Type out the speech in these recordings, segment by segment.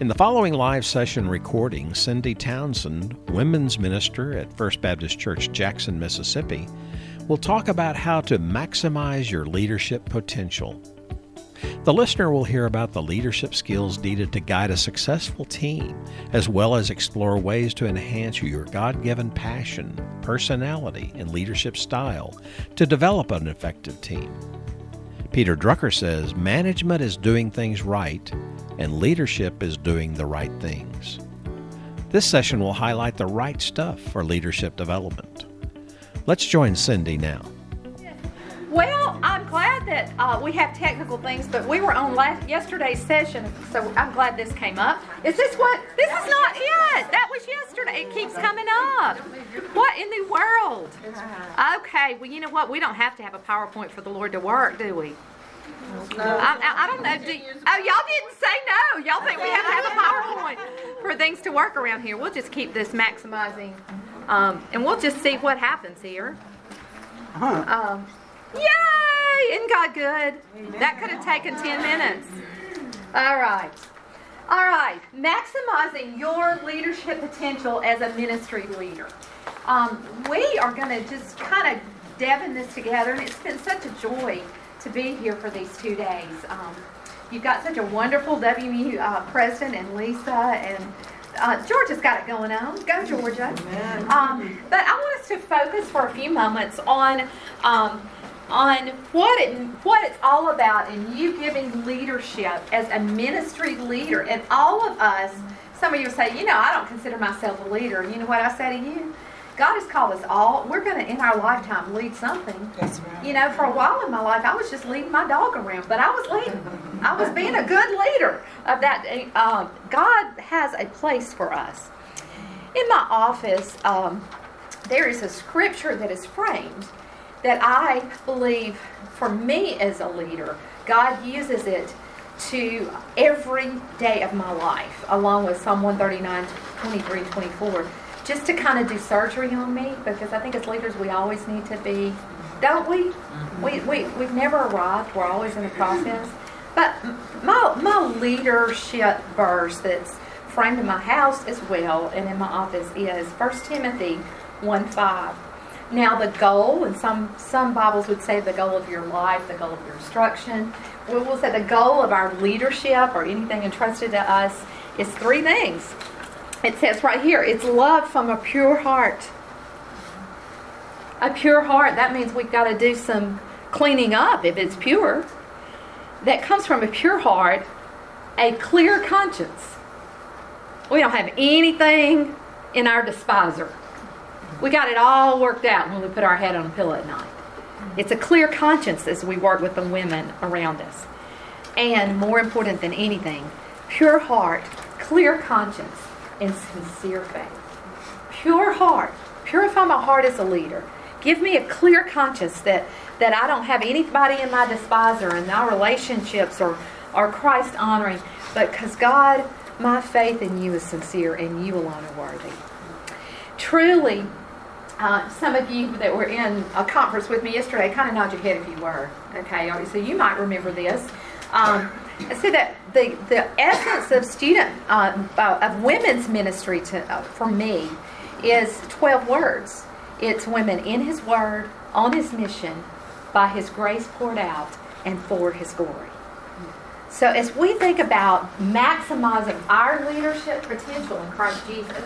In the following live session recording, Cindy Townsend, women's minister at First Baptist Church, Jackson, Mississippi, will talk about how to maximize your leadership potential. The listener will hear about the leadership skills needed to guide a successful team, as well as explore ways to enhance your God given passion, personality, and leadership style to develop an effective team. Peter Drucker says management is doing things right, and leadership is doing the right things. This session will highlight the right stuff for leadership development. Let's join Cindy now. Well, I'm glad that uh, we have technical things, but we were on last yesterday's session, so I'm glad this came up. Is this what? This is not it. That was yesterday. It keeps coming up. What in the world? Okay. Well, you know what? We don't have to have a PowerPoint for the Lord to work, do we? I, I, I don't know. Do, oh, y'all didn't say no. Y'all think we have to have a PowerPoint for things to work around here. We'll just keep this maximizing, um, and we'll just see what happens here. Um, Yay! Isn't God good? That could have taken 10 minutes. All right. All right. Maximizing your leadership potential as a ministry leader. Um, we are going to just kind of dab in this together, and it's been such a joy to be here for these two days. Um, you've got such a wonderful WMU uh, president and Lisa, and uh, Georgia's got it going on. Go, Georgia. Um, but I want us to focus for a few moments on. Um, on what it what it's all about and you giving leadership as a ministry leader and all of us some of you say you know i don't consider myself a leader you know what i say to you god has called us all. We're going to in our lifetime lead something. That's right. you know for a while in my life i was just leading my dog around but i was leading. I was being a good leader of that um, god has a place for us. In my office um, there is a scripture that is framed that I believe for me as a leader, God uses it to every day of my life, along with Psalm 139, 23, 24, just to kind of do surgery on me because I think as leaders we always need to be, don't we? Mm-hmm. We, we, we've never arrived, we're always in the process. But my, my leadership verse that's framed in my house as well and in my office is 1 Timothy 1 5. Now the goal, and some some Bibles would say the goal of your life, the goal of your instruction. We will say the goal of our leadership or anything entrusted to us is three things. It says right here, it's love from a pure heart. A pure heart, that means we've got to do some cleaning up if it's pure. That comes from a pure heart, a clear conscience. We don't have anything in our despiser. We got it all worked out when we put our head on a pillow at night. It's a clear conscience as we work with the women around us. And more important than anything, pure heart, clear conscience, and sincere faith. Pure heart. Purify my heart as a leader. Give me a clear conscience that, that I don't have anybody in my despiser and our relationships are, are Christ honoring, but because God, my faith in you is sincere and you alone are worthy. Truly, uh, some of you that were in a conference with me yesterday, kind of nod your head if you were. Okay, so you might remember this. Um, Said that the, the essence of student uh, of women's ministry to, uh, for me is 12 words. It's women in His Word, on His mission, by His grace poured out, and for His glory. So as we think about maximizing our leadership potential in Christ Jesus,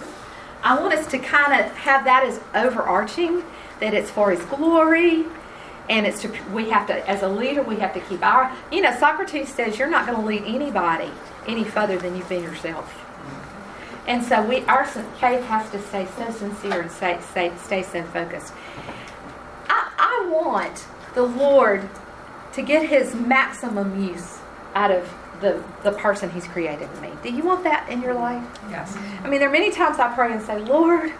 I want us to kind of have that as overarching, that it's for His glory, and it's to we have to as a leader we have to keep our you know Socrates says you're not going to lead anybody any further than you've been yourself. And so we our faith has to stay so sincere and stay stay, stay so focused. I, I want the Lord to get His maximum use out of the, the person he's created in me. Do you want that in your life? Yes. I mean, there are many times I pray and say, Lord,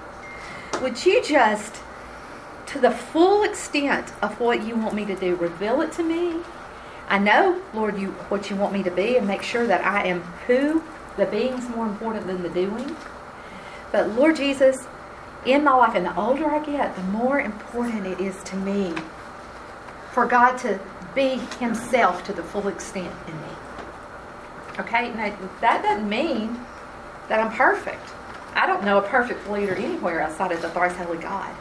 would you just, to the full extent of what you want me to do, reveal it to me? I know, Lord, you what you want me to be and make sure that I am who the being's more important than the doing. But Lord Jesus, in my life, and the older I get, the more important it is to me for God to be Himself to the full extent in me. Okay, now that doesn't mean that I'm perfect. I don't know a perfect leader anywhere outside of the thrice holy God.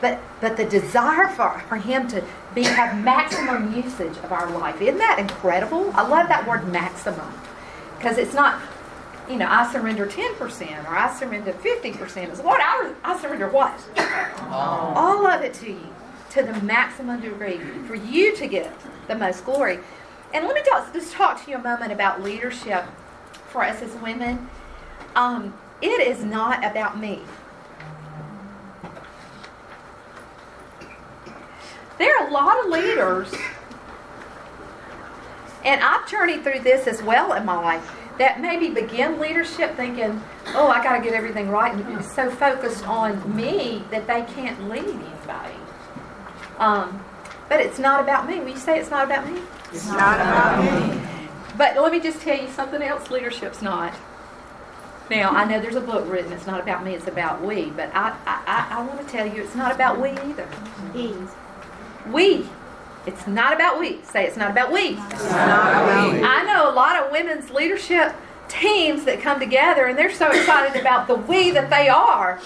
But but the desire for, for him to be have maximum usage of our life. Isn't that incredible? I love that word maximum. Because it's not, you know, I surrender 10% or I surrender 50%. It's Lord, I, I surrender what? Oh. All of it to you to the maximum degree for you to get the most glory. And let me talk, just talk to you a moment about leadership for us as women. Um, it is not about me. There are a lot of leaders, and I've journeyed through this as well in my life, that maybe begin leadership thinking, oh, I got to get everything right, and so focused on me that they can't lead anybody. Um, but it's not about me. Will you say it's not about me? It's not about me. But let me just tell you something else leadership's not. Now, I know there's a book written, it's not about me, it's about we, but I, I, I want to tell you it's not about we either. We. It's not about we. Say it's not about we. It's not about we. I know a lot of women's leadership teams that come together and they're so excited about the we that they are.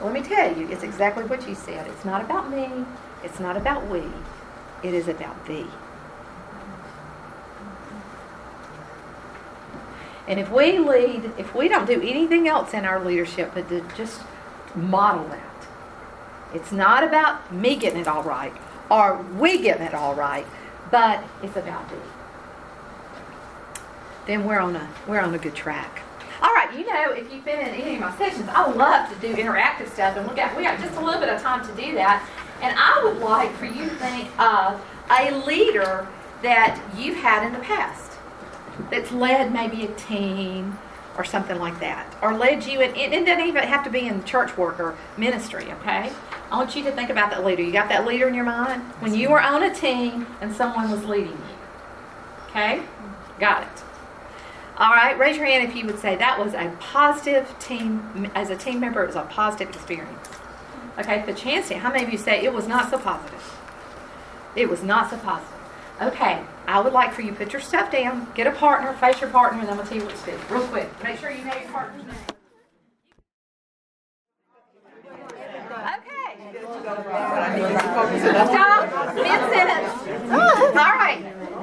Let me tell you, it's exactly what you said. It's not about me, it's not about we, it is about thee. And if we lead, if we don't do anything else in our leadership but to just model that, it's not about me getting it all right or we getting it all right, but it's about thee. Then we're on a we're on a good track. All right, you know, if you've been in any of my sessions, I love to do interactive stuff, and we got we got just a little bit of time to do that. And I would like for you to think of a leader that you've had in the past that's led maybe a team or something like that, or led you, and it doesn't even have to be in church work or ministry, okay? I want you to think about that leader. You got that leader in your mind? When you were on a team and someone was leading you. Okay? Got it. All right, raise your hand if you would say that was a positive team, as a team member, it was a positive experience. Okay, the chance how many of you say it was not so positive? It was not so positive. Okay, I would like for you to put your stuff down, get a partner, face your partner, and I'm going to tell you what to do. Real quick. Make sure you know your partner's name. Stop. Mid-sentence. All right.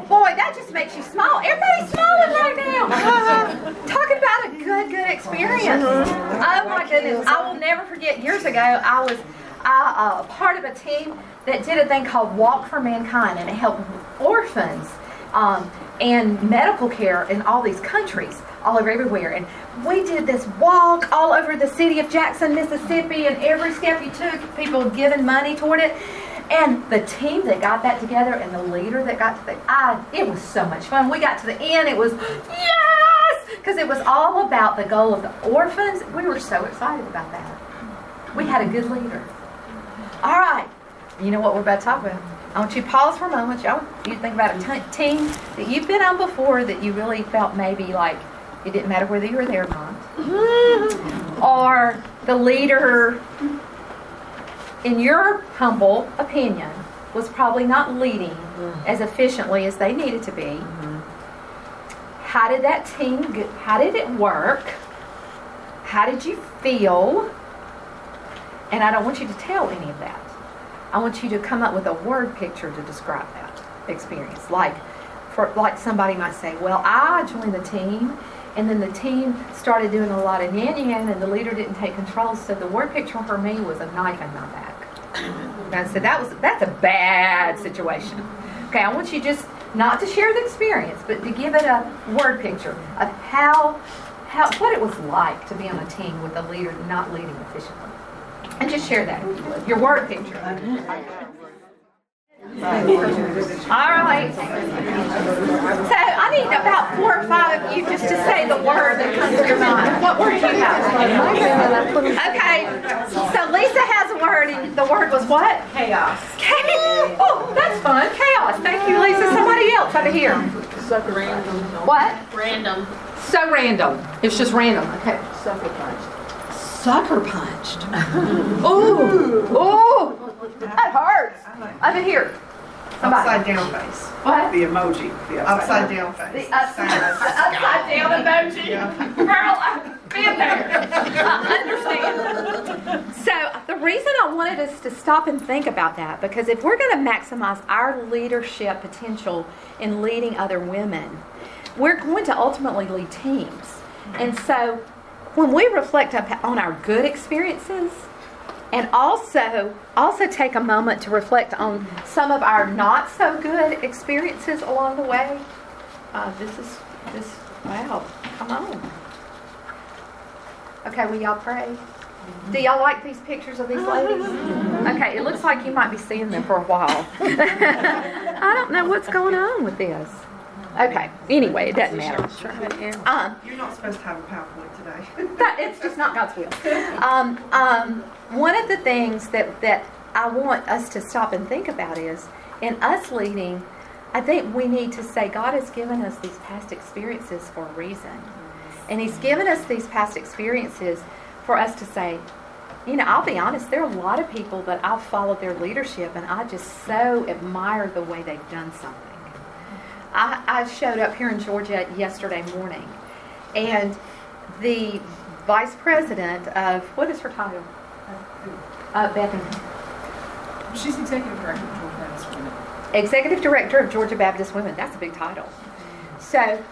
Boy, that just makes you smile. Everybody's smiling right now. Talking about a good, good experience. Oh my goodness. I will never forget years ago, I was uh, part of a team that did a thing called Walk for Mankind, and it helped orphans um, and medical care in all these countries, all over everywhere. And we did this walk all over the city of Jackson, Mississippi, and every step you took, people giving money toward it. And the team that got that together and the leader that got to the, I, it was so much fun. We got to the end, it was, yes! Because it was all about the goal of the orphans. We were so excited about that. We had a good leader. All right. You know what we're about to talk about. I want you to pause for a moment. Y'all, you think about a t- team that you've been on before that you really felt maybe like it didn't matter whether you were there or not. or the leader in your humble opinion, was probably not leading mm-hmm. as efficiently as they needed to be. Mm-hmm. How did that team, how did it work? How did you feel? And I don't want you to tell any of that. I want you to come up with a word picture to describe that experience. Like, for like somebody might say, "Well, I joined the team, and then the team started doing a lot of yan, and the leader didn't take control. So the word picture for me was a knife in my back." And I said, that was that's a bad situation. Okay, I want you just not to share the experience, but to give it a word picture of how how what it was like to be on a team with a leader not leading efficiently. And just share that, your word picture. All right. So I need about four or five of you just to say the word that comes to your mind. What word do you have? Okay. So Lisa has a word, and the word was what? Chaos. Chaos. Oh, that's fun. Chaos. Thank you, Lisa. Somebody else over here. Sucker random. What? Random. So random. It's just random. Okay. Sucker punched. Sucker punched. Ooh. Ooh. That hurts. Over here. Somebody. Upside down face. What? The emoji. The upside down face. The upside, the upside down emoji. Girl, uh, I've been there. I understand. So the reason I wanted us to stop and think about that, because if we're going to maximize our leadership potential in leading other women, we're going to ultimately lead teams. And so when we reflect up on our good experiences, and also also take a moment to reflect on some of our not so good experiences along the way. Uh, this is this wow, come on. Okay, will y'all pray? Do y'all like these pictures of these ladies? Okay, it looks like you might be seeing them for a while. I don't know what's going on with this. Okay, anyway, it doesn't matter. Um, You're not supposed to have a PowerPoint that it's just not God's will. Um, um, one of the things that that I want us to stop and think about is in us leading. I think we need to say God has given us these past experiences for a reason, and He's given us these past experiences for us to say, you know, I'll be honest. There are a lot of people that I've followed their leadership, and I just so admire the way they've done something. I, I showed up here in Georgia yesterday morning, and the vice president of what is her title? Uh, Bethany, She's executive director of Georgia Baptist Women. executive director of Georgia Baptist Women. That's a big title. So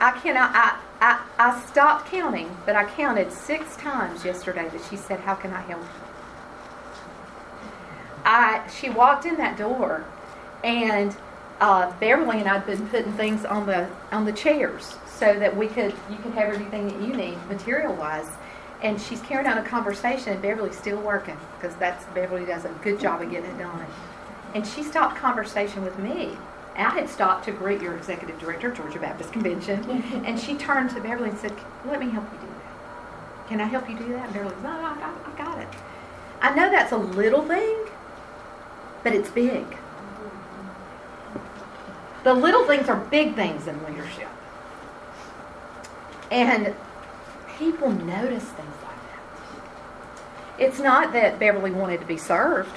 I cannot. I, I I stopped counting, but I counted six times yesterday that she said, "How can I help you?" I she walked in that door, and uh, Beverly and I'd been putting things on the on the chairs so that we could you could have everything that you need material wise. And she's carrying on a conversation, and Beverly's still working because that's Beverly does a good job of getting it done. And she stopped conversation with me. I had stopped to greet your executive director, Georgia Baptist Convention, and she turned to Beverly and said, "Let me help you do that. Can I help you do that?" And Beverly said, "No, no, I got, I got it." I know that's a little thing, but it's big. The little things are big things in leadership. And people notice things like that. It's not that Beverly wanted to be served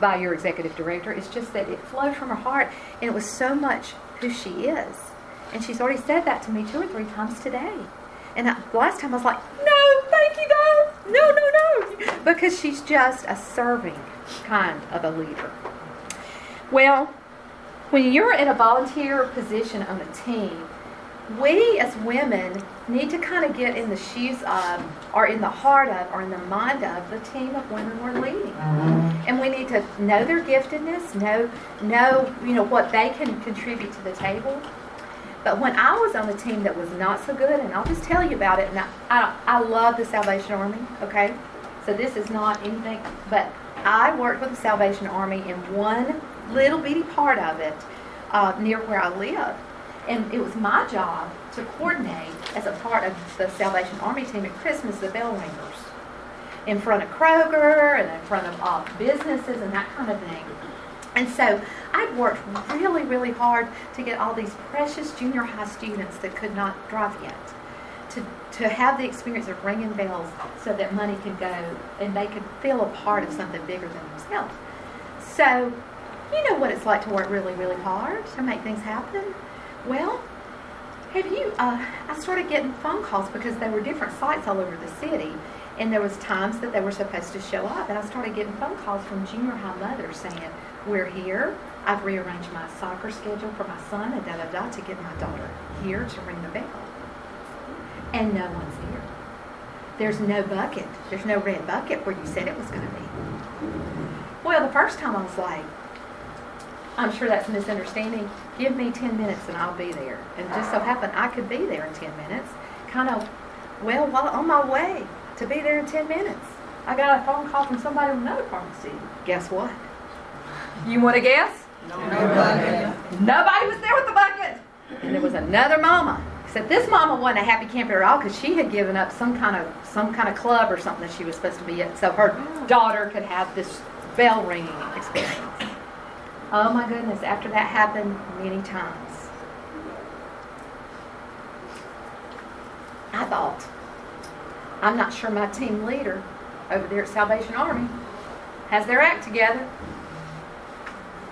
by your executive director, it's just that it flowed from her heart and it was so much who she is. And she's already said that to me two or three times today. And I, last time I was like, no, thank you, no, no, no, no. Because she's just a serving kind of a leader. Well, when you're in a volunteer position on a team, we as women need to kind of get in the shoes of, or in the heart of, or in the mind of the team of women we're leading. And we need to know their giftedness, know, know, you know, what they can contribute to the table. But when I was on a team that was not so good, and I'll just tell you about it, and I, I, I love the Salvation Army, okay? So this is not anything, but I worked with the Salvation Army in one little bitty part of it uh, near where I live. And it was my job to coordinate as a part of the Salvation Army team at Christmas the bell ringers in front of Kroger and in front of all businesses and that kind of thing. And so I'd worked really, really hard to get all these precious junior high students that could not drive yet to, to have the experience of ringing bells so that money could go and they could feel a part of something bigger than themselves. So, you know what it's like to work really, really hard to make things happen. Well, have you? Uh, I started getting phone calls because there were different sites all over the city, and there was times that they were supposed to show up, and I started getting phone calls from junior high mothers saying, "We're here. I've rearranged my soccer schedule for my son, and da da da, to get my daughter here to ring the bell." And no one's here. There's no bucket. There's no red bucket where you said it was going to be. Well, the first time I was like, I'm sure that's misunderstanding. Give me 10 minutes and I'll be there. And just so happened I could be there in 10 minutes. Kind of, well, while on my way to be there in 10 minutes, I got a phone call from somebody from another part of the city. Guess what? You want to guess? Nobody was there with the bucket. And there was another mama. Except this mama wasn't a happy camper at all because she had given up some kind of some kind of club or something that she was supposed to be at, so her oh. daughter could have this bell ringing experience. Oh my goodness! After that happened many times, I thought, I'm not sure my team leader over there at Salvation Army has their act together.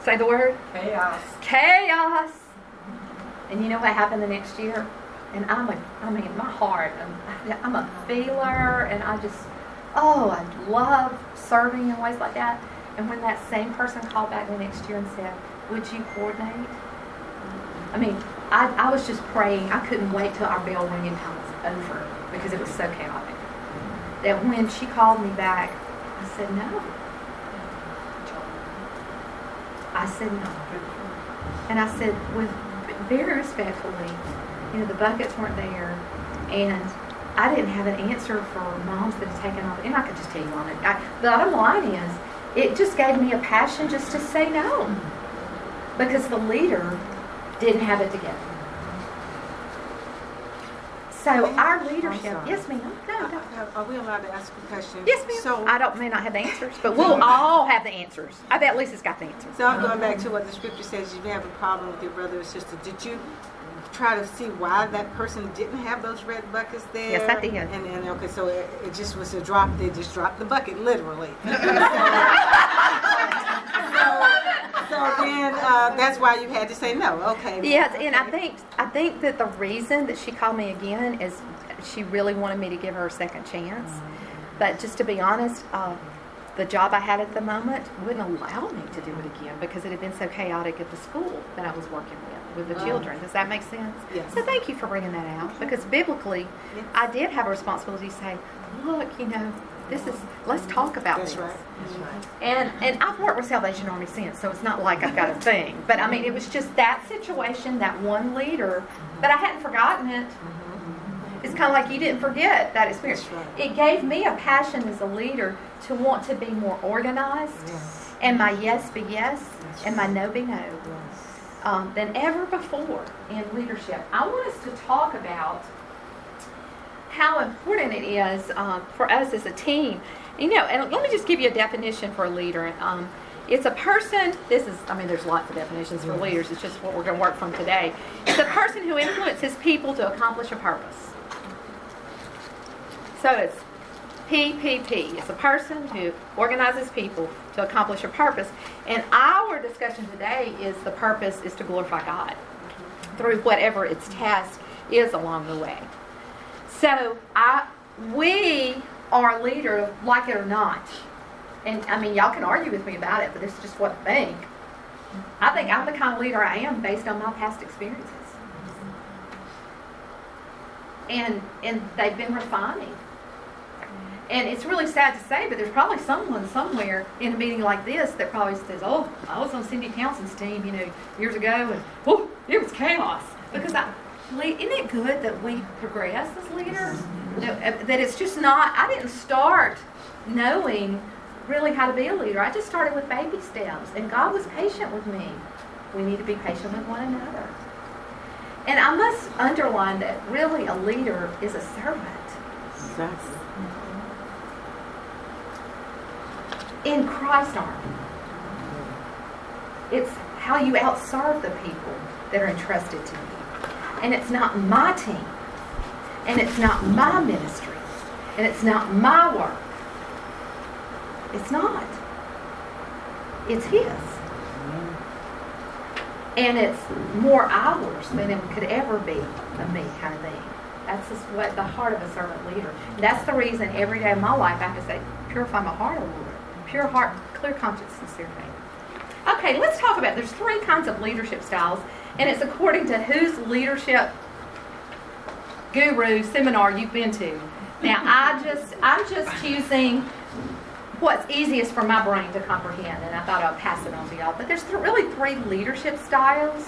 Say the word. Chaos. Chaos. And you know what happened the next year? And I'm a, I mean, my heart, I'm, I'm a feeler, and I just, oh, I love serving in ways like that. And when that same person called back the next year and said, Would you coordinate? I mean, I, I was just praying. I couldn't wait till our bell ringing time was over because it was so chaotic. That when she called me back, I said no. I said no. And I said, with very respectfully, you know, the buckets weren't there, and I didn't have an answer for moms that had taken off. And I could just tell you on it. I, the bottom line is, it just gave me a passion just to say no, because the leader didn't have it together. So our leadership, yes, ma'am. No, no. Are we allowed to ask a question? Yes, ma'am. So, I don't may not have the answers, but we'll all have the answers. I bet Lisa's got the answers. so I'm going back to what the scripture says. You have a problem with your brother or sister. Did you try to see why that person didn't have those red buckets there? Yes, I did. And then okay, so it, it just was a drop. They just dropped the bucket literally. so, so then uh, that's why you had to say no. Okay. Yes, and I think I think that the reason that she called me again is she really wanted me to give her a second chance. But just to be honest, uh, the job I had at the moment wouldn't allow me to do it again because it had been so chaotic at the school that I was working with with the Oh. children. Does that make sense? Yes. So thank you for bringing that out because biblically, Yes. I did have a responsibility to say, look, you know, this is let's talk about That's this. right. That's right. And and I've worked with Salvation Army since, so it's not like I've got a thing. But I mean, it was just that situation, that one leader, but I hadn't forgotten it. Mm-hmm. It's kind of like you didn't forget that experience. Right. It gave me a passion as a leader to want to be more organized, Yes. and my yes be yes, That's and my no be no. Um, than ever before in leadership. I want us to talk about how important it is uh, for us as a team. You know, and let me just give you a definition for a leader. Um, it's a person, this is, I mean, there's lots of definitions for leaders, it's just what we're going to work from today. It's a person who influences people to accomplish a purpose. So it's PPP. It's a person who organizes people to accomplish a purpose. And our discussion today is the purpose is to glorify God through whatever its task is along the way. So I, we are a leader, like it or not. And I mean, y'all can argue with me about it, but this is just what I think. I think I'm the kind of leader I am based on my past experiences. And and they've been refining. And it's really sad to say, but there's probably someone somewhere in a meeting like this that probably says, "Oh, I was on Cindy Townsend's team, you know, years ago, and whoo, it was chaos." Because I, isn't it good that we progress as leaders? That uh, that it's just not. I didn't start knowing really how to be a leader. I just started with baby steps, and God was patient with me. We need to be patient with one another. And I must underline that really a leader is a servant. Exactly. In Christ's army. It's how you outserve the people that are entrusted to you. And it's not my team. And it's not my ministry. And it's not my work. It's not. It's His. And it's more ours than it could ever be a me kind of thing. That's just what the heart of a servant leader. That's the reason every day of my life I to say, purify my heart, Lord. Pure heart, clear conscience, sincere faith. Okay, let's talk about there's three kinds of leadership styles, and it's according to whose leadership guru seminar you've been to. Now I just I'm just choosing what's easiest for my brain to comprehend, and I thought I'd pass it on to y'all. But there's th- really three leadership styles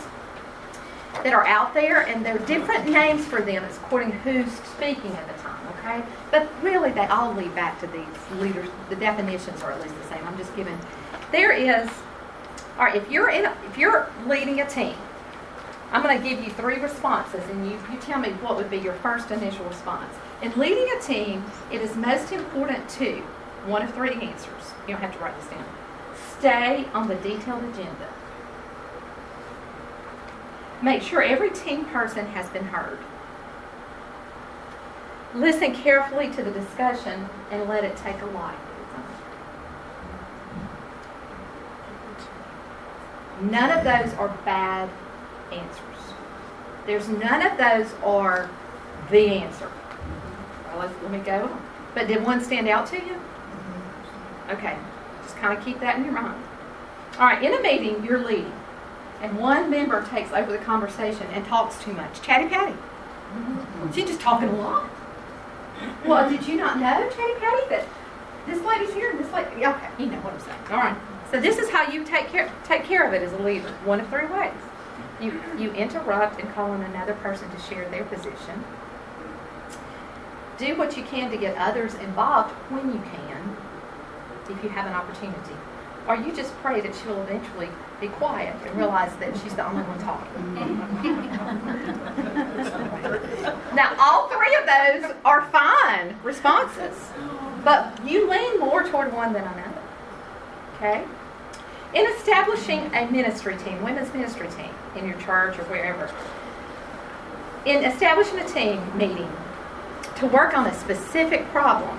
that are out there, and there are different names for them. It's according to who's speaking at the time, okay? But really, they all lead back to these leaders. The definitions are at least the same. I'm just giving. There is, all right. If you're in, if you're leading a team, I'm going to give you three responses, and you you tell me what would be your first initial response. In leading a team, it is most important to one of three answers. You don't have to write this down. Stay on the detailed agenda. Make sure every team person has been heard. Listen carefully to the discussion and let it take a life. None of those are bad answers. There's none of those are the answer. Well, let's, let me go on. But did one stand out to you? Okay, just kind of keep that in your mind. All right, in a meeting, you're leading, and one member takes over the conversation and talks too much. Chatty Patty. Mm-hmm. She's just talking a lot. Well, did you not know, Chatty Patty, that this lady's here and this lady? yeah, Okay, you know what I'm saying. All right. So this is how you take care take care of it as a leader. One of three ways. You you interrupt and call on another person to share their position. Do what you can to get others involved when you can, if you have an opportunity. Or you just pray that she'll eventually be quiet and realize that she's the only one talking. now, all three of those are fine responses, but you lean more toward one than another. Okay? In establishing a ministry team, women's ministry team, in your church or wherever, in establishing a team meeting to work on a specific problem,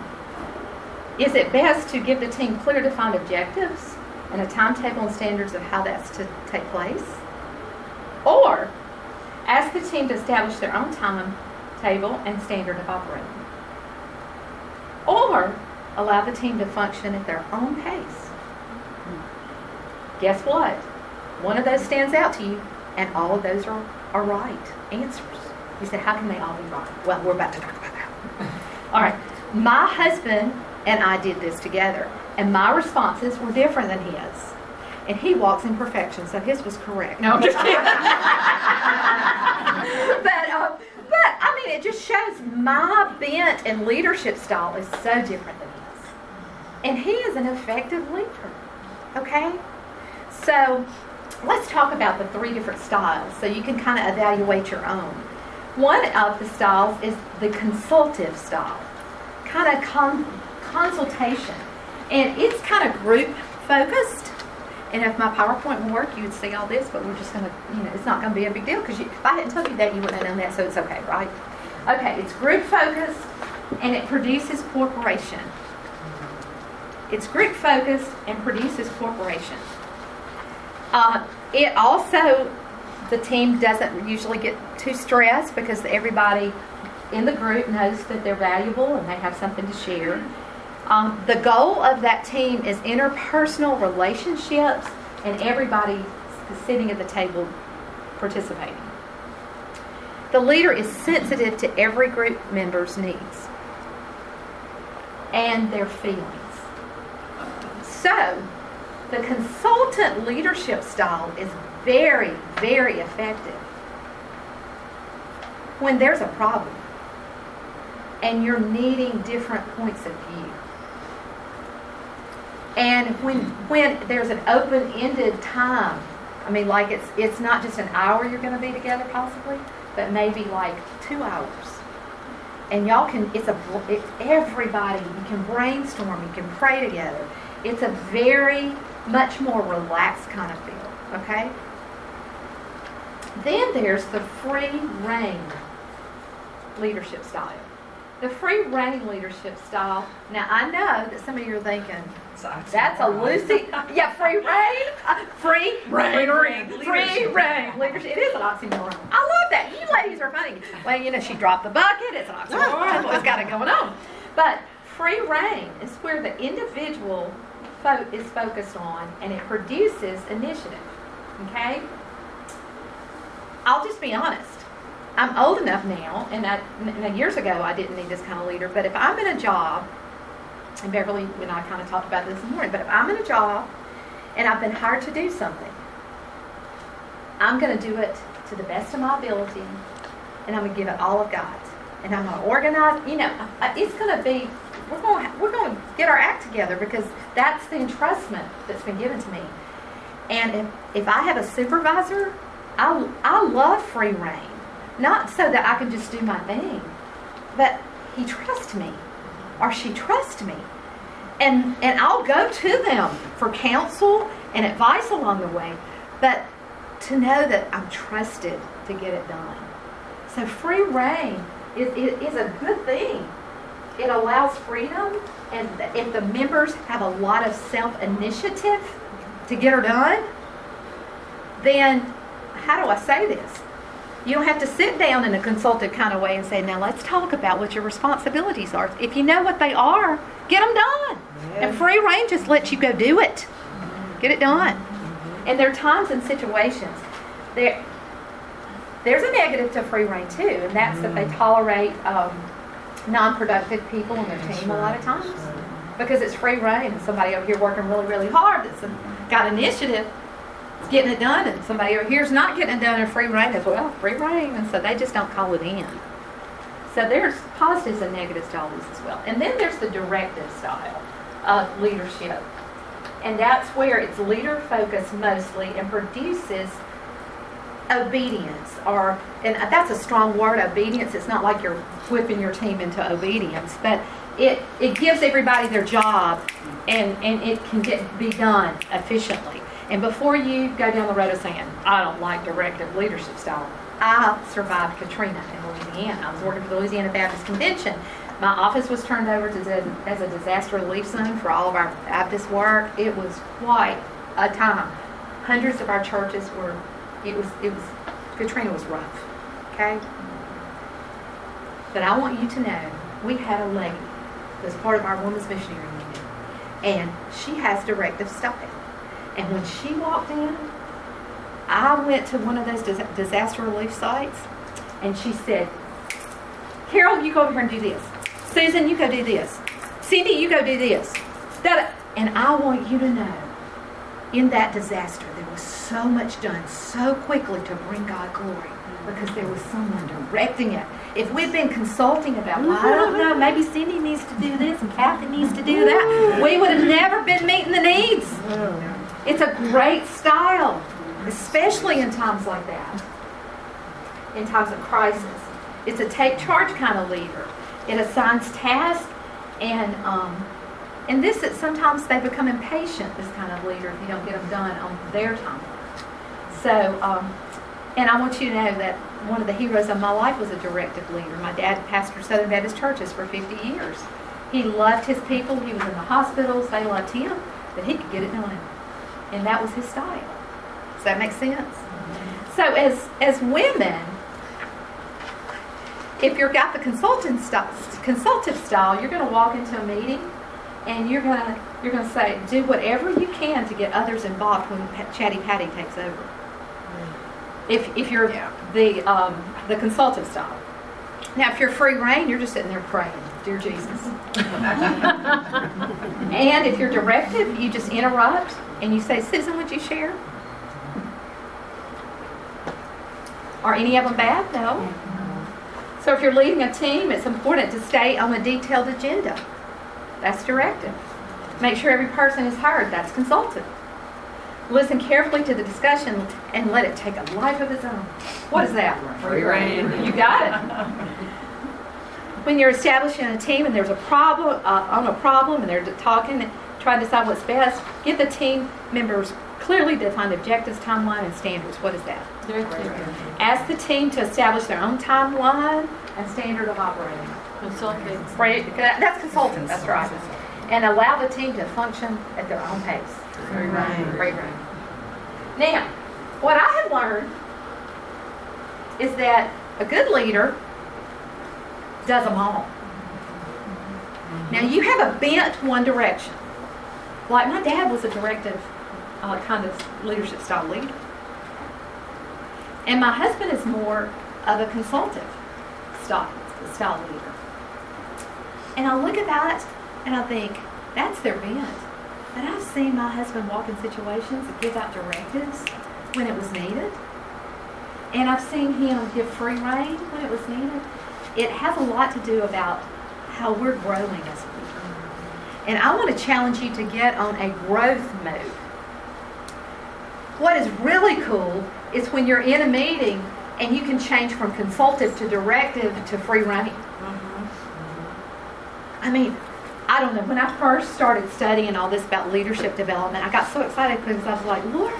is it best to give the team clear defined objectives and a timetable and standards of how that's to take place? Or ask the team to establish their own timetable and standard of operating? Or allow the team to function at their own pace? Guess what? One of those stands out to you, and all of those are, are right answers. You say, how can they all be right? Well, we're about to talk about that. All right. My husband and I did this together, and my responses were different than his. And he walks in perfection, so his was correct. No, I'm just kidding. but, uh, but I mean, it just shows my bent and leadership style is so different than his. And he is an effective leader. Okay? So let's talk about the three different styles so you can kind of evaluate your own. One of the styles is the consultative style, kind of con- consultation. And it's kind of group focused. And if my PowerPoint would work, you would see all this, but we're just going to, you know, it's not going to be a big deal because if I hadn't told you that, you wouldn't have known that, so it's okay, right? Okay, it's group focused and it produces cooperation. It's group focused and produces cooperation. Uh, it also, the team doesn't usually get too stressed because everybody in the group knows that they're valuable and they have something to share. Um, the goal of that team is interpersonal relationships and everybody sitting at the table participating. The leader is sensitive to every group member's needs and their feelings. So, the consultant leadership style is very, very effective when there's a problem and you're needing different points of view. And when when there's an open-ended time, I mean, like it's it's not just an hour you're going to be together possibly, but maybe like two hours. And y'all can it's a it's everybody you can brainstorm, you can pray together. It's a very much more relaxed kind of feel. Okay. Then there's the free reign leadership style. The free reign leadership style. Now I know that some of you are thinking, that's a Lucy. Yeah, free reign. Uh, free Reign, reign, Free reign. Leadership. It is an oxymoron. I love that. You ladies are funny. Well, you know, she dropped the bucket. It's an oxymoron. What's got it going on? But free reign is where the individual fo- is focused on and it produces initiative. Okay? I'll just be honest. I'm old enough now, and I, years ago I didn't need this kind of leader, but if I'm in a job, and Beverly and I kind of talked about this this morning, but if I'm in a job and I've been hired to do something, I'm going to do it to the best of my ability, and I'm going to give it all I've got, and I'm going to organize. You know, it's going to be we're going to, we're going to get our act together because that's the entrustment that's been given to me. And if, if I have a supervisor, I, I love free reign. Not so that I can just do my thing, but he trusts me or she trusts me. And, and I'll go to them for counsel and advice along the way, but to know that I'm trusted to get it done. So free reign is, is, a good thing. It allows freedom, and if the members have a lot of self initiative to get her done, then how do I say this? You don't have to sit down in a consultative kind of way and say, now let's talk about what your responsibilities are. If you know what they are, get them done. And free reign just lets you go do it. Get it done. And there are times and situations there. There's a negative to free reign too, and that's that they tolerate um, non-productive people on their team a lot of times because it's free reign. And somebody over here working really, really hard that's got initiative, getting it done, and somebody over here is not getting it done in free reign as well. Oh, free reign, and so they just don't call it in. So there's positives and negatives to all this as well. And then there's the directive style of leadership. And that's where it's leader focused mostly and produces obedience or and that's a strong word obedience it's not like you're whipping your team into obedience but it it gives everybody their job and and it can get be done efficiently and before you go down the road of saying i don't like directive leadership style i survived katrina in louisiana i was working for the louisiana baptist convention my office was turned over to, as a disaster relief zone for all of our baptist work it was quite a time hundreds of our churches were it was, it was, Katrina was rough, okay? But I want you to know, we had a lady that's part of our Women's Missionary Union, and she has directive style. And when she walked in, I went to one of those disaster relief sites, and she said, Carol, you go over here and do this. Susan, you go do this. Cindy, you go do this. And I want you to know, in that disaster, there was so much done so quickly to bring God glory mm-hmm. because there was someone directing it. If we'd been consulting about, well, I don't mm-hmm. know, maybe Cindy needs to do this and Kathy needs to do that, we would have never been meeting the needs. Mm-hmm. It's a great style, especially in times like that, in times of crisis. It's a take charge kind of leader. It assigns tasks and um, and this, sometimes they become impatient, this kind of leader, if you don't get them done on their time. So, um, and I want you to know that one of the heroes of my life was a directive leader. My dad pastored Southern Baptist churches for 50 years. He loved his people. He was in the hospitals. They loved him, but he could get it done. And that was his style. Does that make sense? Mm-hmm. So as, as women, if you've got the consultant style, consultative style, you're going to walk into a meeting and you're gonna you're gonna say do whatever you can to get others involved when Chatty Patty takes over. If if you're yeah. the um, the consultative style. Now, if you're free reign, you're just sitting there praying, dear Jesus. and if you're directive, you just interrupt and you say, Susan, would you share? Are any of them bad? No. So if you're leading a team, it's important to stay on a detailed agenda. That's directive. Make sure every person is heard. That's consultative. Listen carefully to the discussion and let it take a life of its own. What is that? Free reign. You got it. When you're establishing a team and there's a problem uh, on a problem and they're talking and trying to decide what's best, give the team members clearly defined objectives, timeline, and standards. What is that? Ask the team to establish their own timeline and standard of operating. Consulting. That's consultants, that's right. And allow the team to function at their own pace. Free reign. Free reign. Now, what I have learned is that a good leader does them all. Now, you have a bent one direction. Like my dad was a directive uh, kind of leadership style leader. And my husband is more of a consultative style, style leader. And I look at that and I think, that's their bent. But I've seen my husband walk in situations and give out directives when it was needed. And I've seen him give free reign when it was needed. It has a lot to do about how we're growing as people. And I want to challenge you to get on a growth mode. What is really cool is when you're in a meeting and you can change from consultative to directive to free running. Mm-hmm. I mean, I don't know. When I first started studying all this about leadership development, I got so excited because I was like, Lord,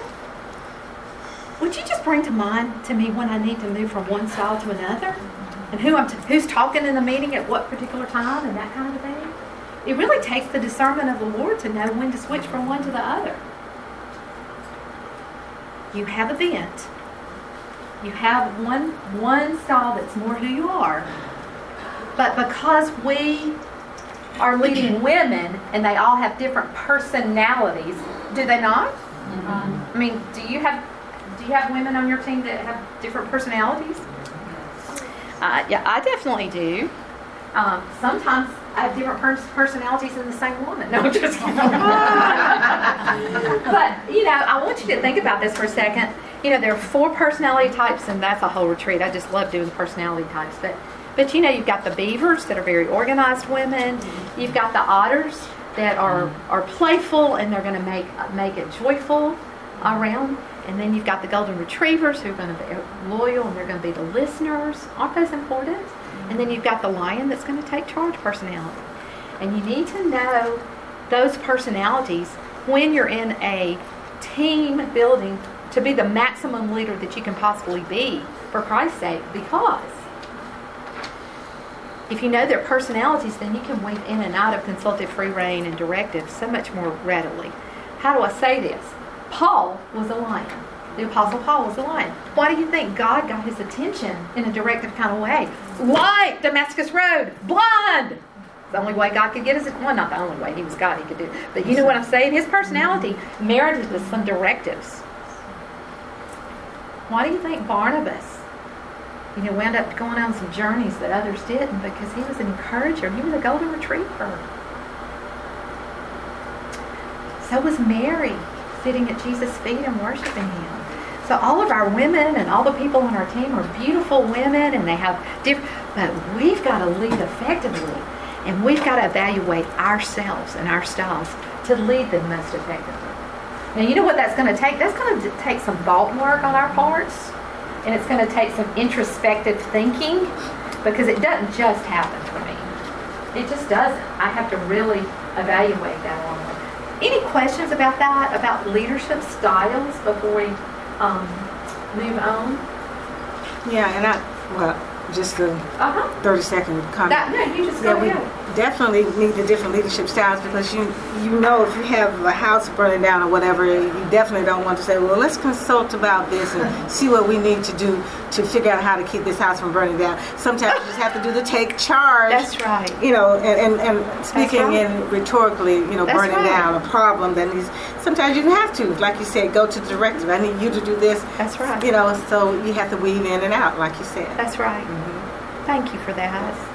would you just bring to mind to me when I need to move from one style to another? And who I'm t- who's talking in the meeting at what particular time and that kind of thing? It really takes the discernment of the Lord to know when to switch from one to the other. you have a bent. You have one one style that's more who you are. But because we are leading women and they all have different personalities, do they not? Mm-hmm. I mean, do you have do you have women on your team that have different personalities? Uh, yeah, I definitely do. Um, sometimes I have different pers- personalities in the same woman. No, I'm just kidding. but you know, I want you to think about this for a second. You know, there are four personality types, and that's a whole retreat. I just love doing personality types. But, but you know, you've got the beavers that are very organized women. You've got the otters that are are playful and they're going to make make it joyful around. And then you've got the golden retrievers who are going to be loyal and they're going to be the listeners. Aren't those important? And then you've got the lion that's going to take charge personality. And you need to know those personalities when you're in a team building to be the maximum leader that you can possibly be for Christ's sake because if you know their personalities, then you can weave in and out of consultative free rein and directive so much more readily. How do I say this? Paul was a lion. The Apostle Paul was a lion. Why do you think God got his attention in a directive kind of way? Light, Damascus Road, blind. The only way God could get his well, not the only way. He was God. He could do. But you know what I'm saying? His personality merited with some directives. Why do you think Barnabas, you know, wound up going on some journeys that others didn't? Because he was an encourager. He was a golden retriever. So was Mary, sitting at Jesus' feet and worshiping him. So all of our women and all the people on our team are beautiful women, and they have different. But we've got to lead effectively, and we've got to evaluate ourselves and our styles to lead them most effectively. Now, you know what that's going to take? That's going to take some thought work on our parts, and it's going to take some introspective thinking because it doesn't just happen for me. It just doesn't. I have to really evaluate that way. Any questions about that, about leadership styles before we um, move on? Yeah, and I, well, just a Uh huh. 30 second comment. That no, you just go Yeah, ahead. Definitely need the different leadership styles because you you know if you have a house burning down or whatever, you definitely don't want to say, well, let's consult about this and see what we need to do to figure out how to keep this house from burning down. Sometimes you just have to do the take charge. That's right. You know, and, and, and speaking right. in rhetorically, you know, That's burning right. down a problem that needs. Sometimes you don't have to, like you said, go to the directive. I need you to do this. That's right. You know, so you have to weave in and out, like you said. That's right. Mm-hmm. Thank you for that.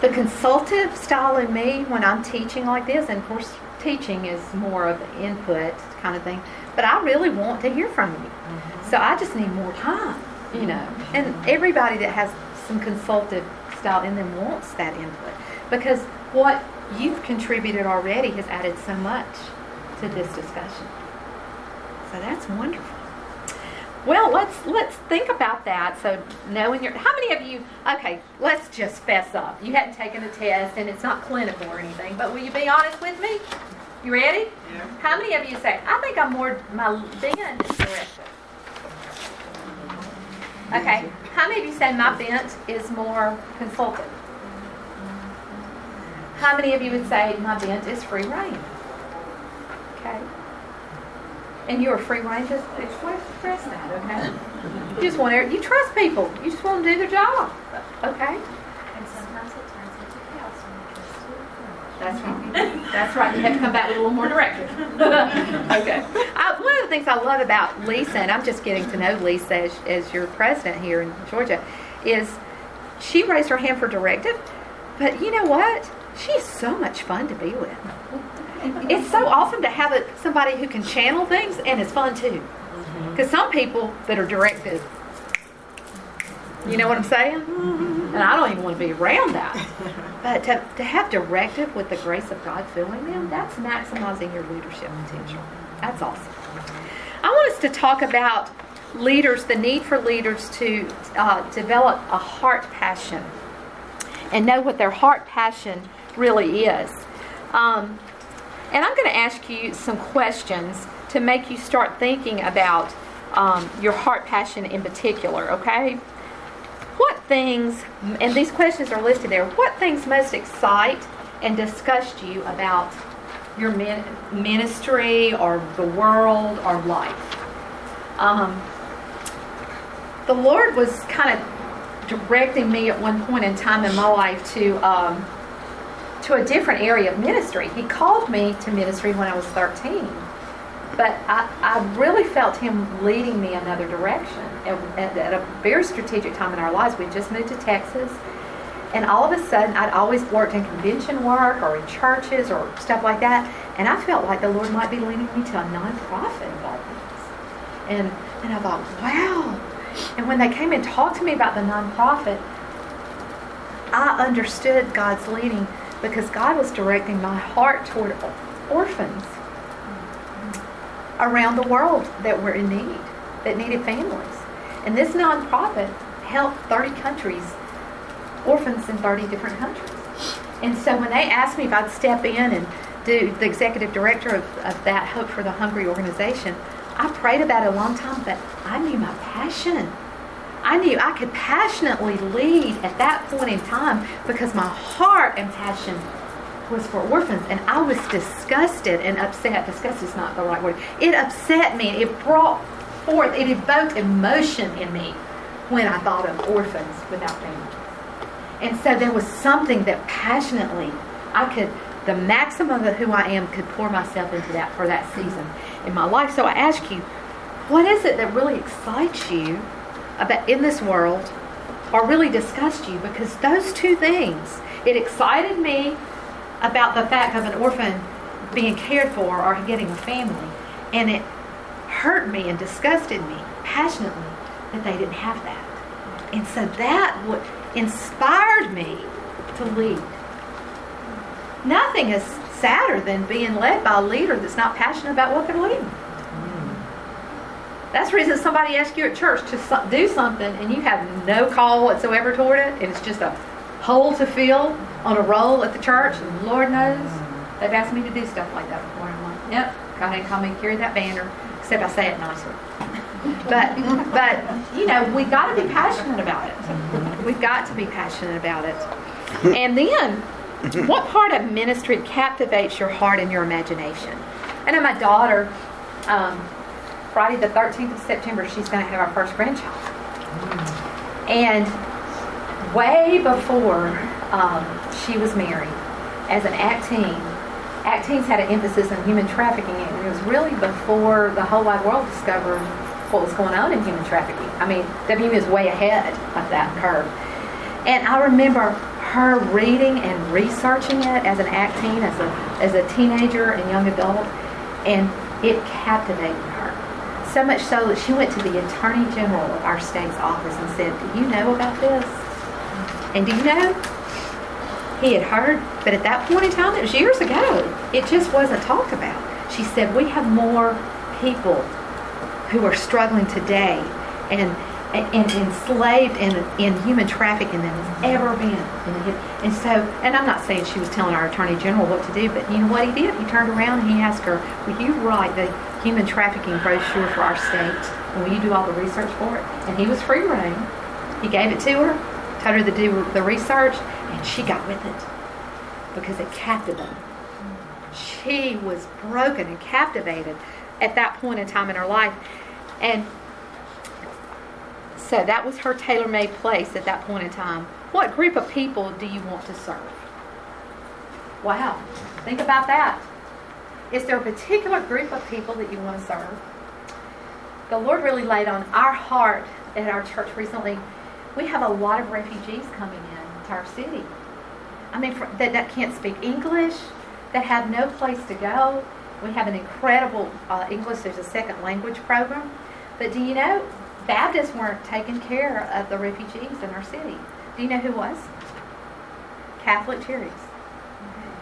The consultative style in me, when I'm teaching like this, and of course, teaching is more of an input kind of thing, but I really want to hear from you. Mm-hmm. So I just need more time, you know. Mm-hmm. And everybody that has some consultative style in them wants that input because what you've contributed already has added so much to this discussion. So that's wonderful. Well, let's let's think about that. So knowing your how many of you okay, let's just fess up. You hadn't taken a test and it's not clinical or anything, but will you be honest with me? You ready? Yeah. How many of you say, I think I'm more my bent is? Okay. How many of you say my bent is more consultative? How many of you would say my bent is free rein? And you're a free rein to express express that, okay? You just want to, you trust people. You just want them to do their job, okay? And sometimes it turns into chaos when you trust too That's right. That's right. You have to come back with a little more directive. okay. I, one of the things I love about Lisa, and I'm just getting to know Lisa as, as your president here in Georgia, is she raised her hand for directive, but you know what? She's so much fun to be with. It's so awesome to have a, somebody who can channel things and it's fun too. Because some people that are directive, you know what I'm saying? And I don't even want to be around that. But to, to have directive with the grace of God filling them, that's maximizing your leadership potential. That's awesome. I want us to talk about leaders, the need for leaders to uh, develop a heart passion and know what their heart passion really is. Um, and I'm going to ask you some questions to make you start thinking about um, your heart passion in particular, okay? What things, and these questions are listed there, what things most excite and disgust you about your min- ministry or the world or life. Um, the Lord was kind of directing me at one point in time in my life to um, to a different area of ministry. He called me to ministry when I was 13, but I, I really felt Him leading me another direction at, at, a very strategic time in our lives. We just moved to Texas. And all of a sudden, I'd always worked in convention work or in churches or stuff like that. And I felt like the Lord might be leading me to a nonprofit involvement. And, and I thought, wow. And when they came and talked to me about the nonprofit, I understood God's leading because God was directing my heart toward orphans around the world that were in need, that needed families. And this nonprofit helped 30 countries, orphans in 30 different countries. And so when they asked me if I'd step in and do the executive director of, of that Hope for the Hungry organization, I prayed about it a long time, but I knew my passion. I knew I could passionately lead at that point in time because my heart and passion was for orphans. And I was disgusted and upset. Disgusted is not the right word. It upset me. It brought forth, it evoked emotion in me when I thought of orphans without families. And so there was something that passionately I could, the maximum of who I am, could pour myself into that for that season in my life. So I ask you, what is it that really excites you Uh, about in this world or really disgusts you? Because those two things, it excited me about the fact of an orphan being cared for or getting a family, and it hurt me and disgusted me passionately that they didn't have that. And so that what inspired me to lead. Nothing is sadder than being led by a leader that's not passionate about what they're leading. That's the reason somebody asks you at church to do something and you have no call whatsoever toward it, and it's just a hole to fill on a roll at the church. And Lord knows they've asked me to do stuff like that before. I'm like, yep, God ain't called me to carry that banner, except I say it nicely. but but you know we got to be passionate about it. We've got to be passionate about it. And then, what part of ministry captivates your heart and your imagination? I know my daughter. Um, Friday the 13th of September, she's going to have our first grandchild. And way before um, she was married, as an Acteen, act teens had an emphasis on human trafficking, and it was really before the whole wide world discovered what was going on in human trafficking. I mean, WM is way ahead of that curve. And I remember her reading and researching it as an Acteen, as a, as a teenager and young adult, and it captivated her. So much so that she went to the Attorney General of our state's office and said, Do you know about this? And do you know? He had heard, but at that point in time, it was years ago, it just wasn't talked about. She said, We have more people who are struggling today and, and, enslaved in, in human trafficking than has ever been. And so, and I'm not saying she was telling our Attorney General what to do, but you know what he did? He turned around and he asked her, Will you write the human trafficking brochure for our state? And will you do all the research for it? And he was free rein. He gave it to her, told her to do the research, and she got with it because it captivated. Her. She was broken and captivated at that point in time in her life. And so that was her tailor made place at that point in time. What group of people do you want to serve? Wow. Think about that. Is there a particular group of people that you want to serve? The Lord really laid on our heart at our church recently. We have a lot of refugees coming in to our city. I mean, for, that, that can't speak English, that have no place to go. We have an incredible uh, English as a second language program. But do you know, Baptists weren't taking care of the refugees in our city. Do you know who was? Catholic Charities.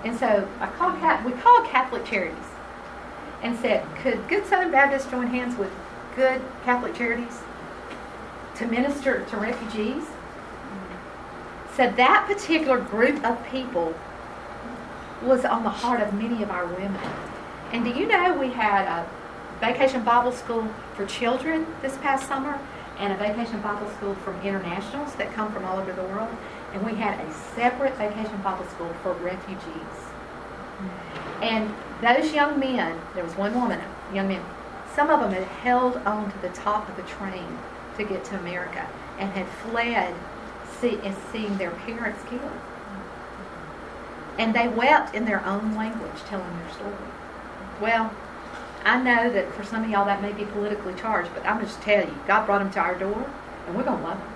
And so I called, we called Catholic Charities and said, could Good Southern Baptists join hands with good Catholic Charities to minister to refugees? So that particular group of people was on the heart of many of our women. And do you know we had a vacation Bible school for children this past summer and a vacation Bible school from internationals that come from all over the world? And we had a separate vacation Bible school for refugees. And those young men, there was one woman, young men, some of them had held on to the top of the train to get to America and had fled see, and seeing their parents killed. And they wept in their own language telling their story. Well, I know that for some of y'all that may be politically charged, but I'm going to just tell you, God brought them to our door, and we're going to love them.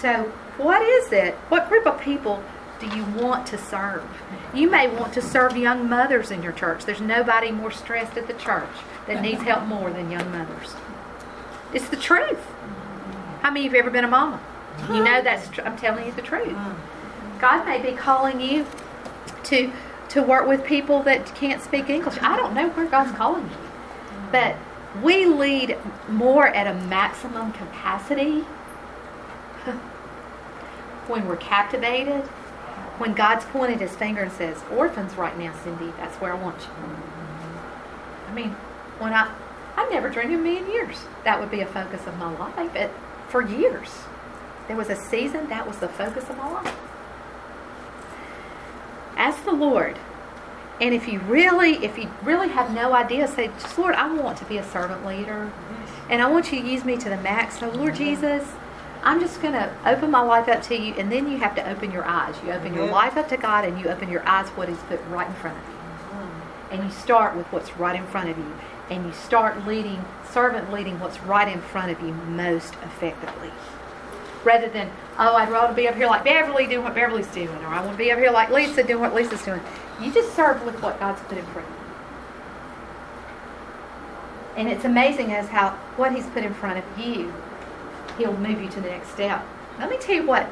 So, what is it? What group of people do you want to serve? You may want to serve young mothers in your church. There's nobody more stressed at the church that needs help more than young mothers. It's the truth. How many of you have ever been a mama? You know that's. Tr- I'm telling you the truth. God may be calling you to to work with people that can't speak English. I don't know where God's calling you, but we lead more at a maximum capacity when we're captivated, when God's pointed his finger and says, Orphans right now, Cindy, that's where I want you. I mean, when I I never dreamed in a million years that would be a focus of my life. But for years, there was a season that was the focus of my life. Ask the Lord. And if you really, if you really have no idea, say, Lord, I want to be a servant leader. And I want you to use me to the max. So Lord Jesus, I'm just going to open my life up to you, and then you have to open your eyes. You open your life up to God, and you open your eyes what He's put right in front of you. Mm-hmm. And you start with what's right in front of you, and you start leading, servant leading what's right in front of you most effectively. Rather than, oh, I'd rather be up here like Beverly doing what Beverly's doing, or I want to be up here like Lisa doing what Lisa's doing. You just serve with what God's put in front of you. And it's amazing as how what He's put in front of you he'll move you to the next step. Let me tell you what.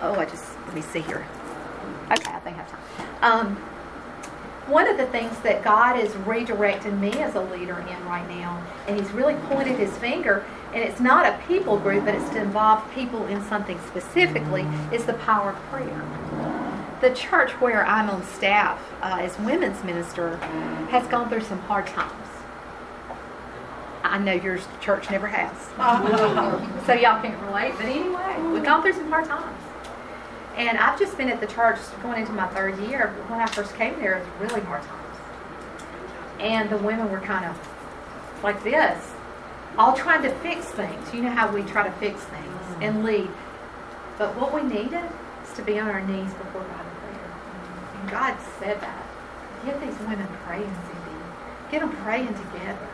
Oh, I just let me see here. Okay, I think I have time. Um, one of the things that God is redirecting me as a leader in right now, and He's really pointed His finger, and it's not a people group, but it's to involve people in something specifically, is the power of prayer. The church where I'm on staff uh, as women's minister has gone through some hard times. I know your church never has. so y'all can't relate. But anyway, we've gone through some hard times. And I've just been at the church going into my third year. When I first came there, it was really hard times. And the women were kind of like this, all trying to fix things. You know how we try to fix things and mm-hmm. lead. But what we needed is to be on our knees before God in prayer. And God said that. Get these women praying, Cindy. Get them praying together.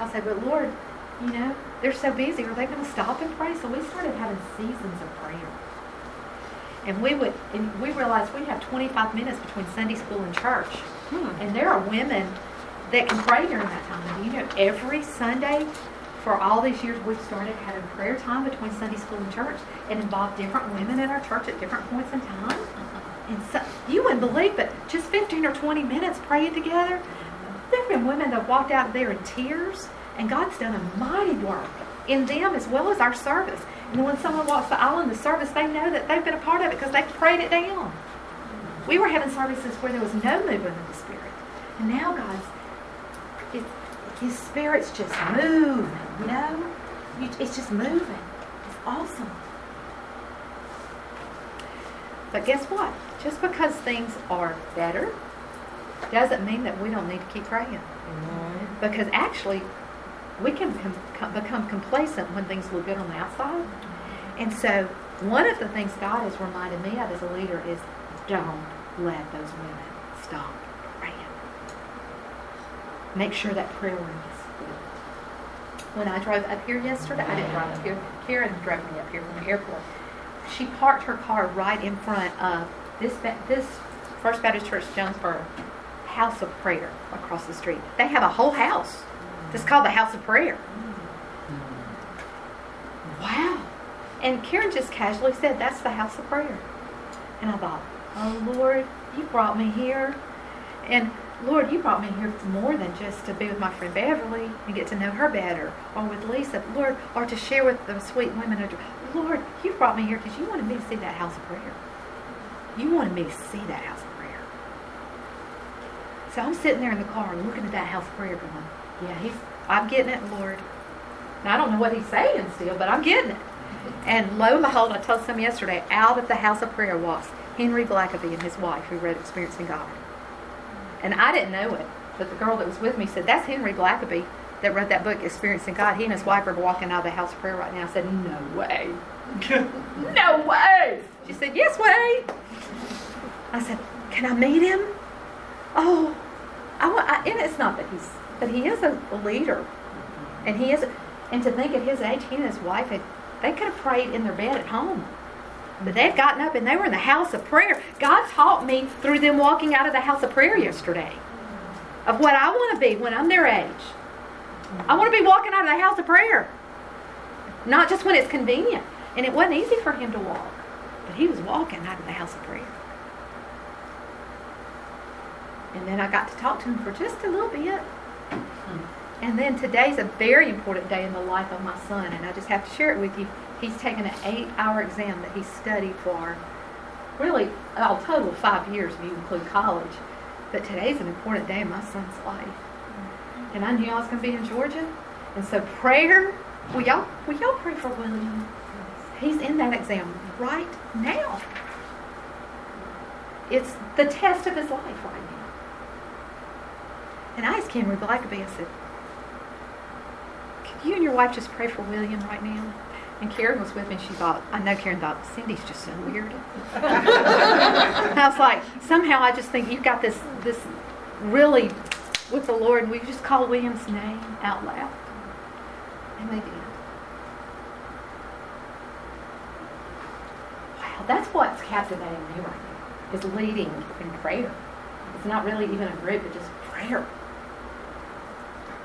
I said, but Lord, you know, they're so busy. Are they going to stop and pray? So we started having seasons of prayer. And we would, and we realized we have 25 minutes between Sunday school and church. Hmm. And there are women that can pray during that time. And you know, every Sunday for all these years, we've started having prayer time between Sunday school and church and involved different women in our church at different points in time. Uh-huh. And so, you wouldn't believe, but just 15 or 20 minutes praying together, there been women that walked out there in tears, and God's done a mighty work in them as well as our service. And when someone walks the aisle in the service, they know that they've been a part of it because they've prayed it down. We were having services where there was no movement of the Spirit. And now God's, it, His Spirit's just moving, you know? You, it's just moving. It's awesome. But guess what? Just because things are better doesn't mean that we don't need to keep praying. Because actually, we can com- com- become complacent when things look good on the outside. And so, one of the things God has reminded me of as a leader is don't let those women stop praying. Make sure that prayer room is full. When I drove up here yesterday, I didn't drive up here. Karen drove me up here from the airport. She parked her car right in front of this this First Baptist Church Jonesboro house of prayer across the street. They have a whole house. It's called the House of Prayer. Wow. And Karen just casually said, That's the house of prayer. And I thought, Oh Lord, you brought me here. And Lord, you brought me here for more than just to be with my friend Beverly and get to know her better, or with Lisa, Lord, or to share with the sweet women. Lord, you brought me here because you wanted me to see that house of prayer. You wanted me to see that house of prayer. So I'm sitting there in the car looking at that house of prayer going, yeah, he's, I'm getting it, Lord. Now, I don't know what he's saying still, but I'm getting it. And lo and behold, I told some yesterday, out of the house of prayer walks Henry Blackaby and his wife who read Experiencing God. And I didn't know it, but the girl that was with me said, That's Henry Blackaby that wrote that book, Experiencing God. He and his wife are walking out of the house of prayer right now. I said, No way. no way. She said, Yes, way. I said, Can I meet him? Oh, I, I, and it's not that he's, but he is a leader. And he is, and to think at his age, he and his wife had, they could have prayed in their bed at home. But they've gotten up and they were in the house of prayer. God taught me through them walking out of the house of prayer yesterday of what I want to be when I'm their age. I want to be walking out of the house of prayer, not just when it's convenient. And it wasn't easy for him to walk, but he was walking out of the house of prayer. And then I got to talk to him for just a little bit. Hmm. And then today's a very important day in the life of my son, and I just have to share it with you. He's taken an eight hour exam that he studied for really a total of five years if you include college. But today's an important day in my son's life. Mm-hmm. And I knew I was going to be in Georgia. And so prayer, will y'all, will y'all pray for William? He's in that exam right now. It's the test of his life right now. And I asked Henry Blackaby, I said, could you and your wife just pray for William right now? And Karen was with me. She thought, I know Karen thought, Cindy's just so weird. I was like, somehow I just think you've got this, this really with the Lord, and we just call William's name out loud. And they did. Wow, that's what's captivating me right now, is leading in prayer. It's not really even a group, but just prayer.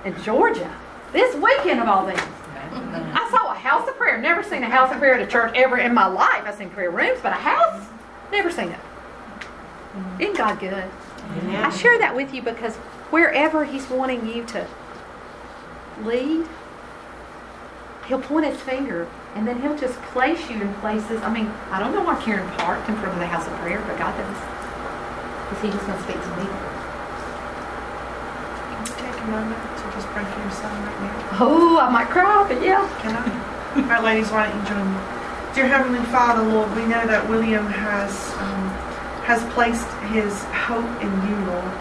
In Georgia, this weekend of all things. I saw a house of prayer. Never seen a house of prayer at a church ever in my life. I've seen prayer rooms, but a house? Never seen it. Isn't God good? I share that with you because wherever He's wanting you to lead, He'll point His finger and then He'll just place you in places. I mean, I don't know why Karen parked in front of the house of prayer, but God does. Is He just going to speak to me? Take a moment to just pray for your son right now? Oh, I might cry, but yeah. Can I? All right, ladies, why don't you join me? Dear Heavenly Father, Lord, we know that William has um, has placed his hope in you, Lord.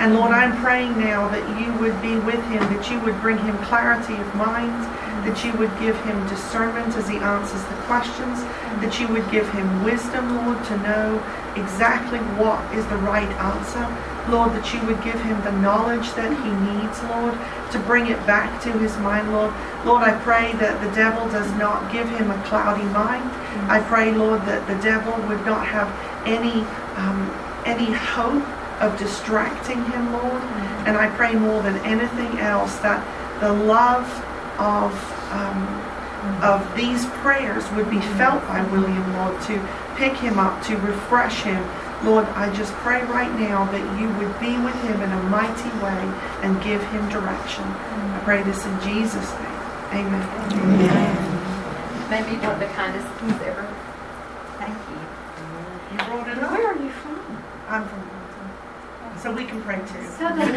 And Lord, I'm praying now that you would be with him, that you would bring him clarity of mind, that you would give him discernment as he answers the questions, that you would give him wisdom, Lord, to know exactly what is the right answer. Lord, that you would give him the knowledge that he needs, Lord, to bring it back to his mind, Lord. Lord, I pray that the devil does not give him a cloudy mind. I pray, Lord, that the devil would not have any um, any hope of distracting him, Lord. And I pray more than anything else that the love of um, of these prayers would be felt by William, Lord, to pick him up, to refresh him. Lord, I just pray right now that you would be with him in a mighty way and give him direction. I pray this in Jesus' name. Amen. Maybe one of the kindest things ever. Thank you. You brought it up. Where are you from? I'm from Wilmington. So we can pray too. Southern I'm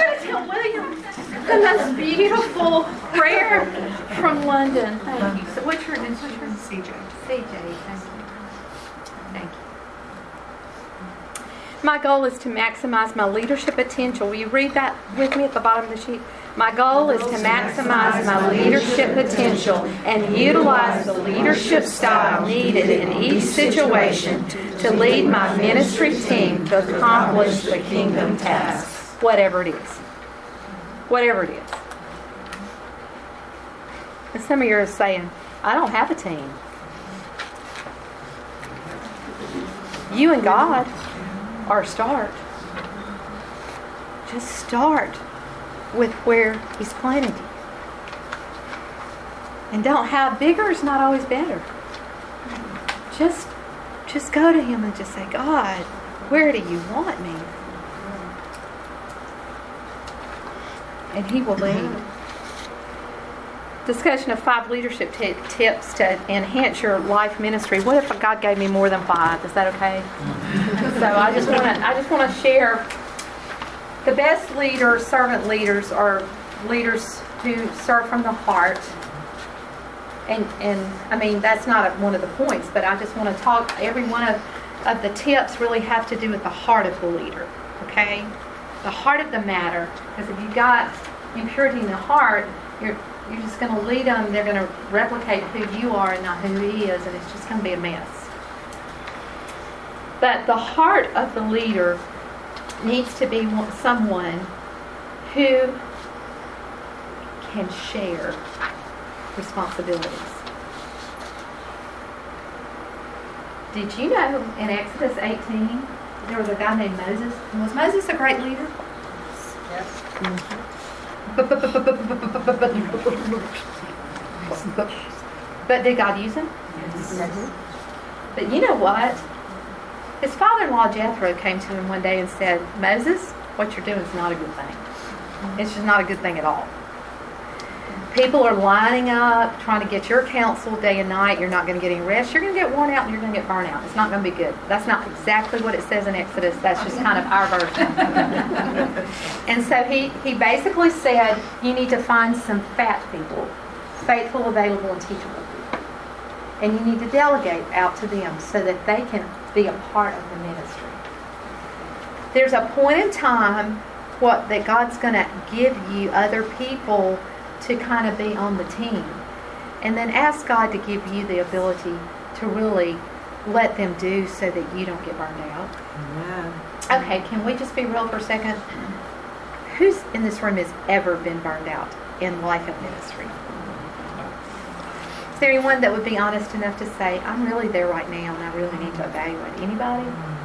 going to tell William the most beautiful prayer from London. Thank you. So what's your name? What's your name? CJ. CJ. Thank you. My goal is to maximize my leadership potential. Will you read that with me at the bottom of the sheet? My goal is to maximize my leadership potential and utilize the leadership style needed in each situation to lead my ministry team to accomplish the kingdom tasks, whatever it is. Whatever it is. And some of you are saying, I don't have a team. You and God a start. Just start with where He's planted you. And don't have bigger is not always better. Just just go to Him and just say, God, where do you want me? And He will lead. Discussion of five leadership t- tips to enhance your life ministry. What if God gave me more than five? Is that okay? so I just want to I just want to share the best leaders, servant leaders, are leaders who serve from the heart And, and, I mean, that's not one of the points, but I just want to talk, every one of, of the tips really have to do with the heart of the leader, okay? The heart of the matter, because if you got impurity in the heart, you're, you're just going to lead them, they're going to replicate who you are and not who he is, and it's just going to be a mess. But the heart of the leader needs to be someone who can share responsibilities. Did you know in Exodus 18 there was a guy named Moses? Was Moses a great leader? Mm-hmm. But did God use him? Yes. But you know what? His father-in-law Jethro came to him one day and said, "Moses, what you're doing is not a good thing. It's just not a good thing at all. People are lining up, trying to get your counsel day and night. You're not going to get any rest. You're going to get worn out and you're going to get burnt out. It's not going to be good. That's not exactly what it says in Exodus. That's just kind of our version. and so he, he basically said, you need to find some fat people, faithful, available, and teachable. And you need to delegate out to them so that they can be a part of the ministry. There's a point in time what that God's going to give you other people to kind of be on the team. And then ask God to give you the ability to really let them do so that you don't get burned out. Amen. Okay, can we just be real for a second? Who's in this room has ever been burned out in life of ministry? Is there anyone that would be honest enough to say, I'm really there right now and I really need to evaluate? Anybody? Mm-hmm.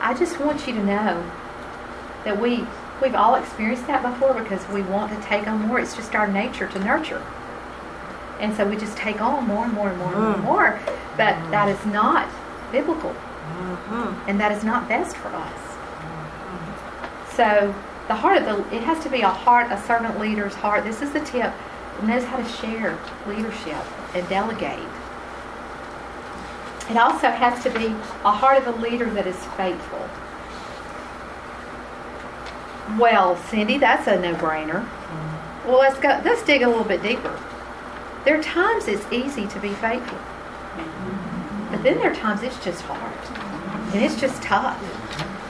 I just want you to know that we we've all experienced that before because we want to take on more. It's just our nature to nurture. And so we just take on more and more and more and more and mm. more. But mm. that is not biblical. Mm-hmm. And that is not best for us. Mm-hmm. So the heart of the it has to be a heart, a servant leader's heart. This is the tip. Knows how to share leadership and delegate. It also has to be a heart of a leader that is faithful. Well, Cindy, that's a no-brainer. Well, let's go. Let's dig a little bit deeper. There are times it's easy to be faithful, but then there are times it's just hard, and it's just tough.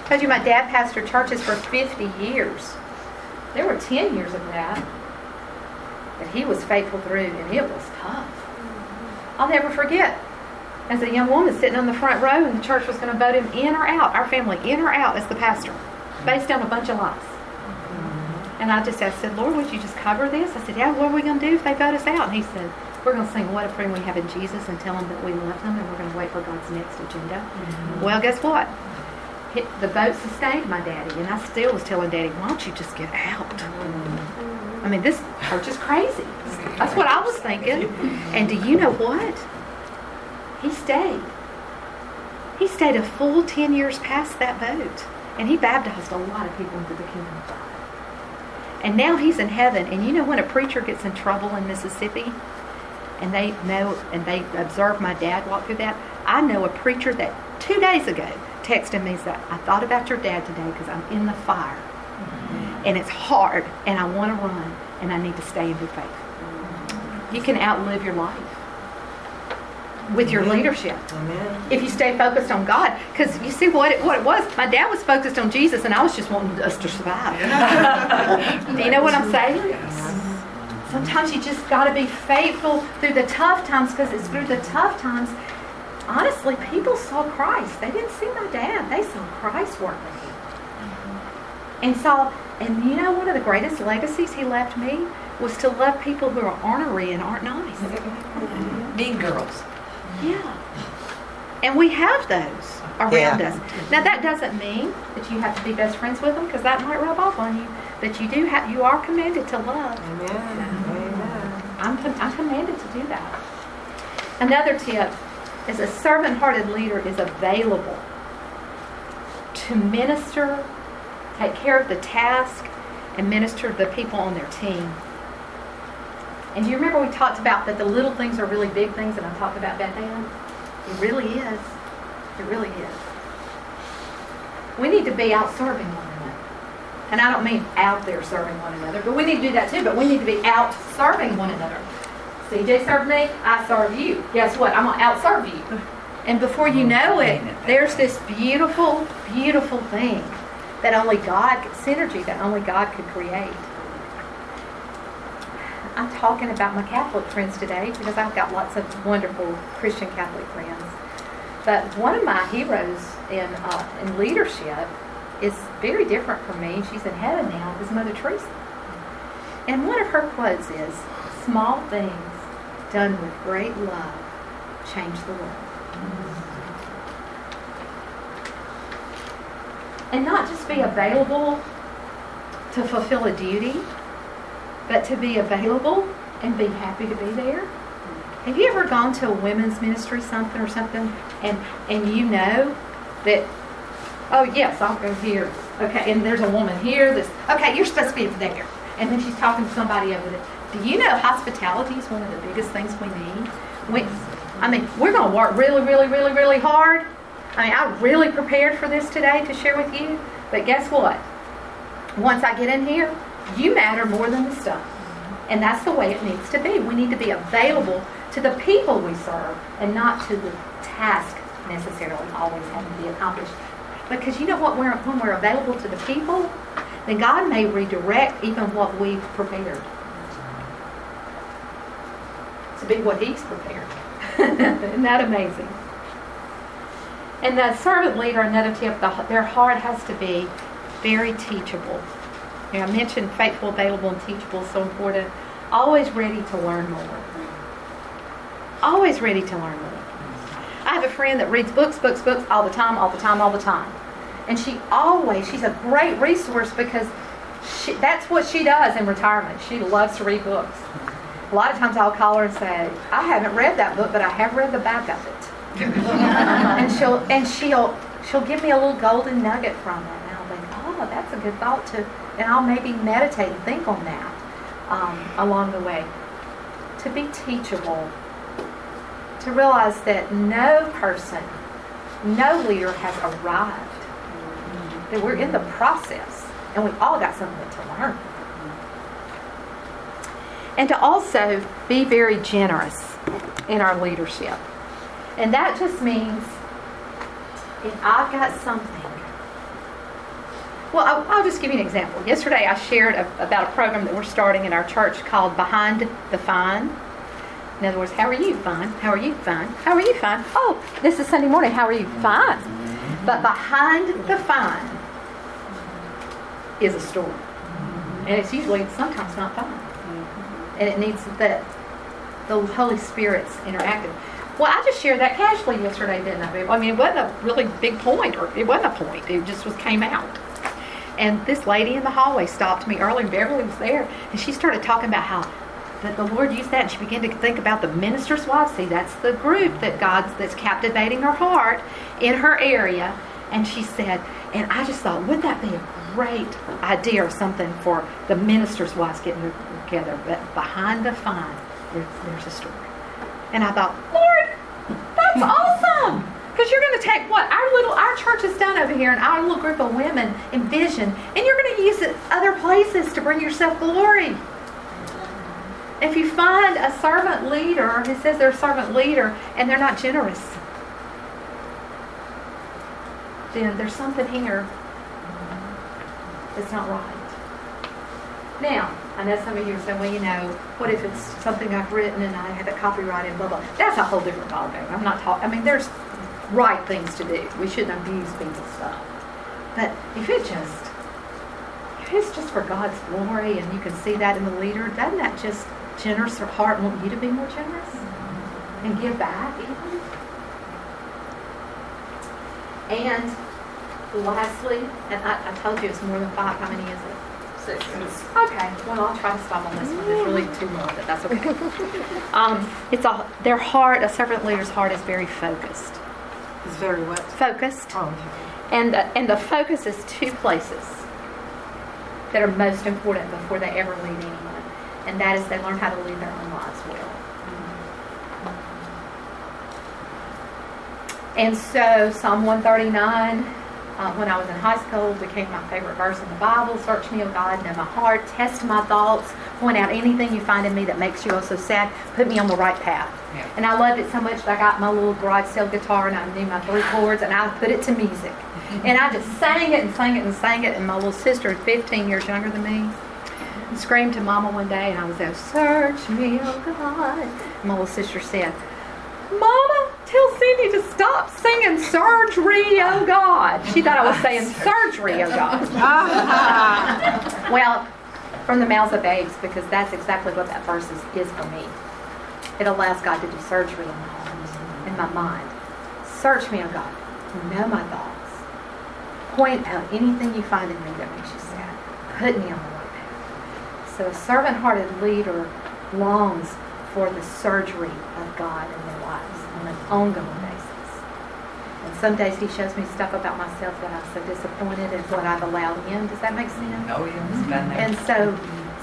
I told you my dad pastored churches for 50 years. There were 10 years of that that he was faithful through, and it was tough. I'll never forget. As a young woman sitting on the front row, and the church was going to vote him in or out, our family in or out as the pastor, based on a bunch of lies. And I just asked, said, Lord, would you just cover this? I said, Yeah, what are we going to do if they vote us out? And he said, We're going to sing What a Friend We Have in Jesus and tell them that we love them and we're going to wait for God's next agenda. Mm-hmm. Well, guess what? Hit, the vote sustained my daddy, and I still was telling daddy, Why don't you just get out? Mm-hmm. I mean, this church is crazy. Mm-hmm. That's what I was thinking. And do you know what? He stayed. He stayed a full 10 years past that vote. And he baptized a lot of people into the kingdom of God. And now he's in heaven. And you know when a preacher gets in trouble in Mississippi and they know and they observe my dad walk through that, I know a preacher that two days ago texted me said, I thought about your dad today because I'm in the fire. And it's hard and I want to run and I need to stay and be faithful. You can outlive your life with your leadership Amen. if you stay focused on God. Because you see what it, what it was. My dad was focused on Jesus, and I was just wanting us to survive. Do you know what I'm saying? Sometimes you just got to be faithful through the tough times, because it's through the tough times. Honestly, people saw Christ. They didn't see my dad. They saw Christ working. And saw, and you know, one of the greatest legacies he left me was to love people who are ornery and aren't nice. Mean girls. Yeah. And we have those around Yeah. us. Now that doesn't mean that you have to be best friends with them because that might rub off on you. But you do have you are commanded to love. Amen. Amen. I'm com- I'm commanded to do that. Another tip is a servant-hearted leader is available to minister, take care of the task, and minister to the people on their team. And do you remember we talked about that the little things are really big things, and I talked about that then? It really is. It really is. We need to be out serving one another. And I don't mean out there serving one another, but we need to do that too. But we need to be out serving one another. CJ served me, I serve you. Guess what? I'm going to outserve you. And before you know it, there's this beautiful, beautiful thing that only God, synergy that only God could create. I'm talking about my Catholic friends today because I've got lots of wonderful Christian Catholic friends. But one of my heroes in, uh, in leadership is very different from me. She's in heaven now, is Mother Teresa. And one of her quotes is, small things done with great love change the world. And not just be available to fulfill a duty, but to be available and be happy to be there. Have you ever gone to a women's ministry something or something and and you know that oh yes, I'll go here. Okay, and there's a woman here that's okay, you're supposed to be there. And then she's talking to somebody over there. Do you know hospitality is one of the biggest things we need? We, I mean, we're going to work really, really, really, really hard. I mean, I really prepared for this today to share with you. But guess what? Once I get in here, you matter more than the stuff. And that's the way it needs to be. We need to be available to the people we serve and not to the task necessarily always having to be accomplished. Because you know what? We're, when we're available to the people, then God may redirect even what we've prepared to be what He's prepared. Isn't that amazing? And the servant leader, another tip, the, their heart has to be very teachable. Know, I mentioned faithful, available, and teachable is so important. Always ready to learn more. Always ready to learn more. I have a friend that reads books, books, books all the time, all the time, all the time. And she always, she's a great resource because she, that's what she does in retirement. She loves to read books. A lot of times I'll call her and say, I haven't read that book, but I have read the back of it. and she'll and she'll she'll give me a little golden nugget from it. And I'll think, oh, that's a good thought to and I'll maybe meditate and think on that um, along the way. To be teachable, to realize that no person, no leader has arrived. That we're in the process and we've all got something to learn. And to also be very generous in our leadership. And that just means if I've got something. Well, I'll, I'll just give you an example. Yesterday I shared a, about a program that we're starting in our church called Behind the Fine. In other words, how are you? Fine. How are you? Fine. How are you? Fine. Oh, this is Sunday morning. How are you? Fine. But behind the fine is a story. And it's usually sometimes not fine. And it needs that the Holy Spirit's interactive. Well, I just shared that casually yesterday, didn't I? I mean, it wasn't a really big point, or it wasn't a point. It just was came out. And this lady in the hallway stopped me early, and Beverly was there, and she started talking about how that the Lord used that, and she began to think about the minister's wives. See, that's the group that God's that's captivating her heart in her area. And she said, and I just thought, wouldn't that be a great idea or something for the minister's wives getting together? But behind the fine, there's, there's a story. And I thought, Lord, that's awesome. Because you're going to take what our little our church has done over here, and our little group of women in vision, and you're going to use it other places to bring yourself glory. If you find a servant leader who says they're a servant leader and they're not generous, then there's something here that's not right. Now, I know some of you are saying, well, you know, what if it's something I've written and I have it copyrighted, blah, blah. That's a whole different ballgame. I'm not talking, I mean, there's right things to do. We shouldn't abuse people's stuff. But if it just, if it's just for God's glory and you can see that in the leader, doesn't that just generous heart want you to be more generous and give back even? And lastly, and I, I told you it's more than five. How many is it? Six. Okay. Well, I'll try to stop on this one. There's really too more, but that's okay. um, it's a their heart. A servant leader's heart is very focused. It's very what? Focused. Oh. And the, and the focus is two places that are most important before they ever lead anyone, and that is they learn how to lead their own lives well. Mm-hmm. And so Psalm 139 uh, when I was in high school became my favorite verse in the Bible. Search me, O God, know my heart, test my thoughts, point out anything you find in me that makes you also sad, put me on the right path. Yeah. And I loved it so much that I got my little garage sale guitar and I knew my three chords and I put it to music. And I just sang it and sang it and sang it. And my little sister, 15 years younger than me, screamed to Mama one day, and I was there, Search me, oh God. And my little sister said, Mama, tell Cindy to stop singing surgery, oh God. She thought I was saying surgery, oh God. well, from the mouths of babes, because that's exactly what that verse is, is for me. It allows God to do surgery in my heart, in my mind. Search me, oh God. Know my thoughts. Point out anything you find in me that makes you sad. Put me on the right path. So a servant-hearted leader longs for the surgery of God in their lives ongoing basis. And some days he shows me stuff about myself that I'm so disappointed in what I've allowed in. Does that make sense? Oh, yeah, it's been there. And so,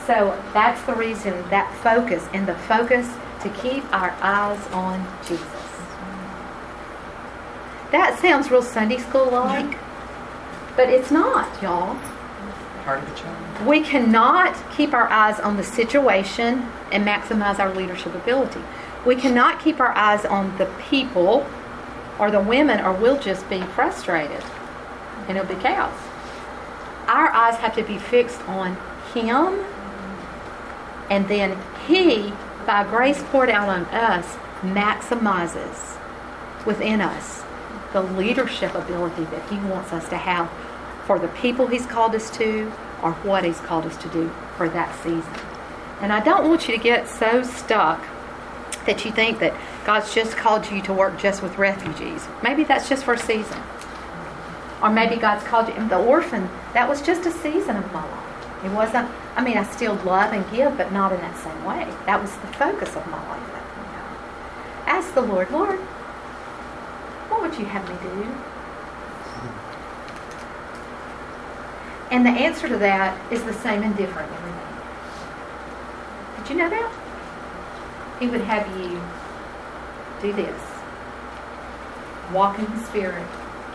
so that's the reason that focus and the focus to keep our eyes on Jesus. That sounds real Sunday school like, but it's not, y'all. Part of the job. We cannot keep our eyes on the situation and maximize our leadership ability. We cannot keep our eyes on the people or the women, or we'll just be frustrated and it'll be chaos. Our eyes have to be fixed on Him, and then He, by grace poured out on us, maximizes within us the leadership ability that He wants us to have for the people He's called us to or what He's called us to do for that season. And I don't want you to get so stuck that you think that God's just called you to work just with refugees. Maybe that's just for a season. Or maybe God's called you, the orphan, that was just a season of my life. It wasn't, I mean, I still love and give, but not in that same way. That was the focus of my life. Ask the Lord, Lord, what would you have me do? And the answer to that is the same and different every day. Did you know that? He would have you do this. Walk in the Spirit.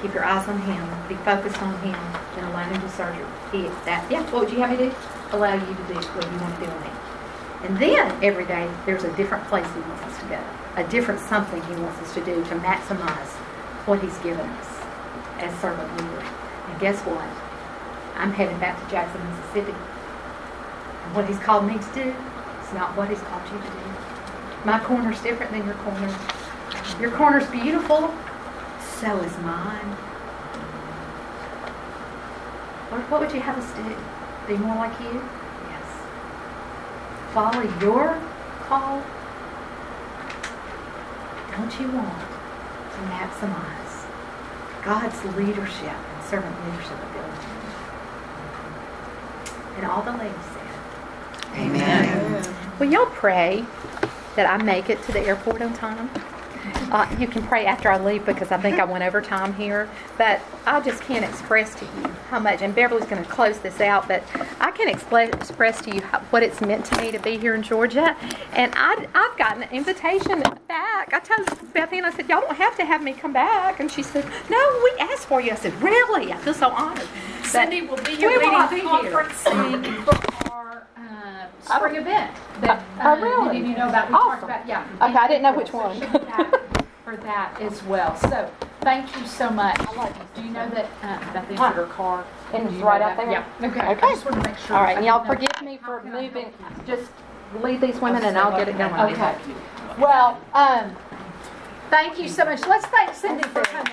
Keep your eyes on Him. Be focused on Him. And allow Him to surgery. He that. Yeah. What would you have me do? Allow you to do what you want to do me. And then every day there's a different place He wants us to go. A different something He wants us to do to maximize what He's given us as servant leaders. And guess what? I'm heading back to Jackson, Mississippi. And what He's called me to do is not what He's called you to do. My corner's different than your corner. Your corner's beautiful. So is mine. Lord, what would you have us do? Be more like you? Yes. Follow your call? Don't you want to maximize God's leadership and servant leadership ability? And all the ladies said. Amen. Will y'all pray that I make it to the airport on time? Uh, you can pray after I leave because I think I went over time here. But I just can't express to you how much, and Beverly's going to close this out, but I can expl- express to you how, what it's meant to me to be here in Georgia. And I, I've gotten an invitation back. I told Bethany, and I said, Y'all don't have to have me come back. And she said, No, we asked for you. I said, Really? I feel so honored. Cindy will be here we will be here. conferencing for our uh, spring event that Oh, uh, really? many of you know about. We Awesome. talked about, yeah. Okay, I didn't know which so one. she'll back For that as well. So, thank you so much. Do you know that, uh, Beth entered her car? And Do it's you know right out that? there? Yeah, okay. Okay. I just wanted to make sure. All right, and y'all forgive me for can I help moving. Just leave these women and I'll get it going. Okay. Well, um, thank you so much. Let's thank Cindy for coming.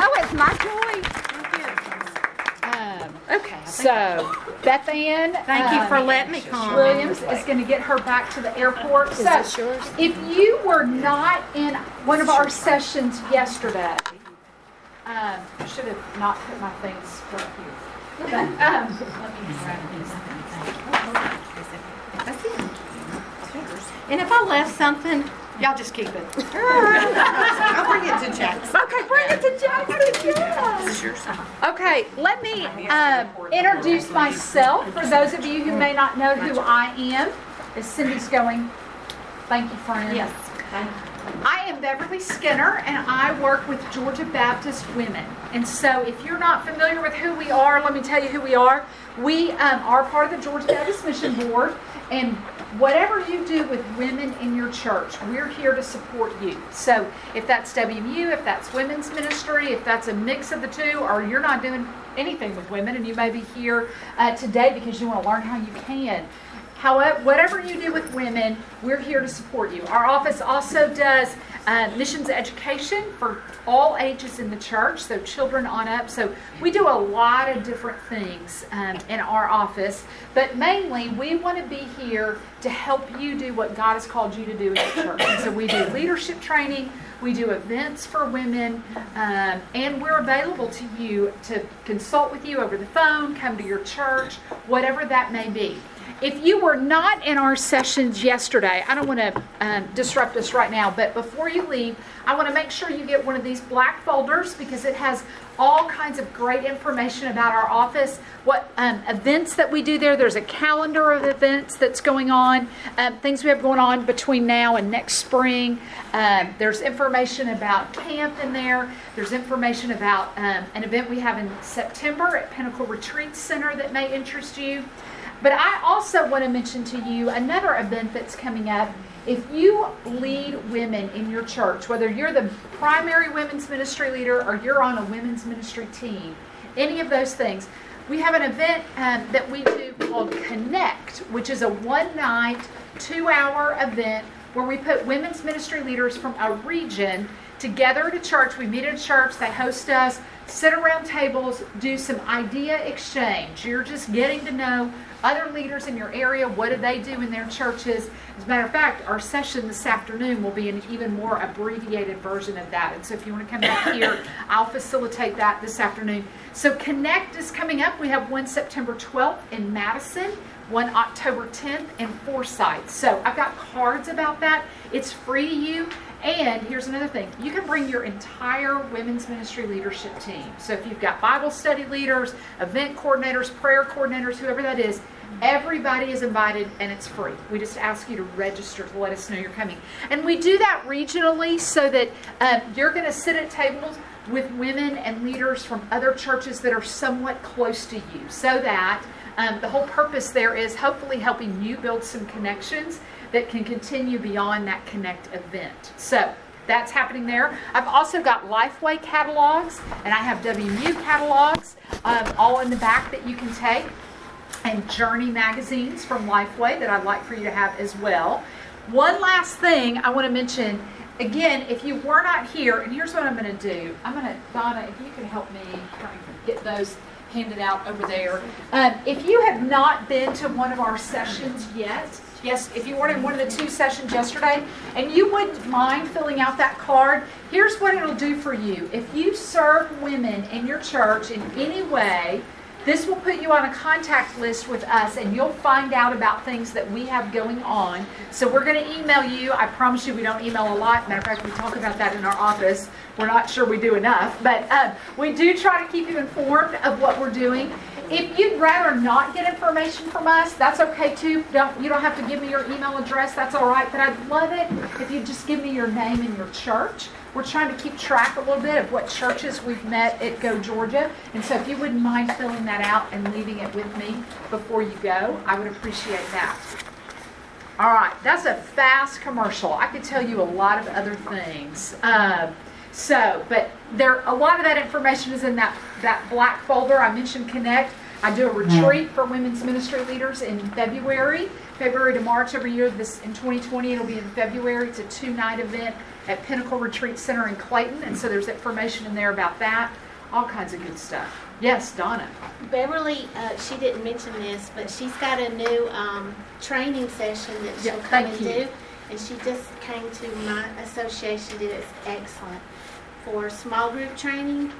Oh, it's my joy. Um, Okay. So, Beth Ann. Thank you um, for letting me come. Williams is going to get her back to the airport. So, if you were not in one of our sessions yesterday, um, I should have not put my things right here. But, um, That's it. And if I left something, y'all just keep it. I'll bring it to Jackson. okay, bring it to Jackson. Yes. Okay, let me um, introduce myself for those of you who may not know who I am. As Cindy's going, thank you, friend. Yes. Thank. I am Beverly Skinner, and I work with Georgia Baptist Women. And so, if you're not familiar with who we are, let me tell you who we are. We um, are part of the Georgia Baptist Mission Board, and whatever you do with women in your church, we're here to support you. So, if that's WMU, if that's women's ministry, if that's a mix of the two, or you're not doing anything with women and you may be here uh, today because you want to learn how you can. However, whatever you do with women, we're here to support you. Our office also does uh, missions education for all ages in the church, so children on up. So we do a lot of different things um, in our office, but mainly we want to be here to help you do what God has called you to do in the church. And so we do leadership training, we do events for women, um, and we're available to you to consult with you over the phone, come to your church, whatever that may be. If you were not in our sessions yesterday, I don't want to um, disrupt us right now, but before you leave, I want to make sure you get one of these black folders because it has all kinds of great information about our office, what um, events that we do there. There's a calendar of events that's going on, um, things we have going on between now and next spring. Um, there's information about camp in there. There's information about um, an event we have in September at Pinnacle Retreat Center that may interest you. But I also want to mention to you another event that's coming up. If you lead women in your church, whether you're the primary women's ministry leader or you're on a women's ministry team, any of those things, we have an event um, that we do called Connect, which is a one night, two hour event where we put women's ministry leaders from a region together at a church. We meet at a church, they host us, sit around tables, do some idea exchange. You're just getting to know other leaders in your area. What do they do in their churches? As a matter of fact, our session this afternoon will be an even more abbreviated version of that. And so if you want to come back here, I'll facilitate that this afternoon. So Connect is coming up. We have one September 12th in Madison, one October 10th in Forsyth. So I've got cards about that. It's free to you. And here's another thing you can bring your entire women's ministry leadership team. So if you've got Bible study leaders, event coordinators, prayer coordinators, whoever that is, everybody is invited and it's free. We just ask you to register to let us know you're coming. And we do that regionally so that um, you're going to sit at tables with women and leaders from other churches that are somewhat close to you so that um, the whole purpose there is hopefully helping you build some connections that can continue beyond that Connect event. So that's happening there. I've also got Lifeway catalogs and I have WMU catalogs um, all in the back that you can take and Journey magazines from Lifeway that I'd like for you to have as well. One last thing I want to mention again, if you were not here, and here's what I'm going to do I'm going to, Donna, if you can help me get those handed out over there. Um, if you have not been to one of our sessions yet, Yes, if you weren't in one of the two sessions yesterday and you wouldn't mind filling out that card, here's what it'll do for you. If you serve women in your church in any way, this will put you on a contact list with us and you'll find out about things that we have going on. So we're going to email you. I promise you we don't email a lot. Matter of fact, we talk about that in our office. We're not sure we do enough, but uh, we do try to keep you informed of what we're doing. If you'd rather not get information from us, that's okay too. Don't you don't have to give me your email address. That's all right. But I'd love it if you'd just give me your name and your church. We're trying to keep track a little bit of what churches we've met at Go Georgia. And so if you wouldn't mind filling that out and leaving it with me before you go, I would appreciate that. All right, that's a fast commercial. I could tell you a lot of other things. Uh, so, but there, a lot of that information is in that, that black folder. I mentioned Connect. I do a retreat for women's ministry leaders in February, February to March every year. This in 2020, it'll be in February. It's a two-night event at Pinnacle Retreat Center in Clayton, and so there's information in there about that. All kinds of good stuff. Yes, Donna. Beverly, uh, she didn't mention this, but she's got a new um, training session that she'll Yeah, come and you. do. And she just came to my association, did it's excellent for small group training.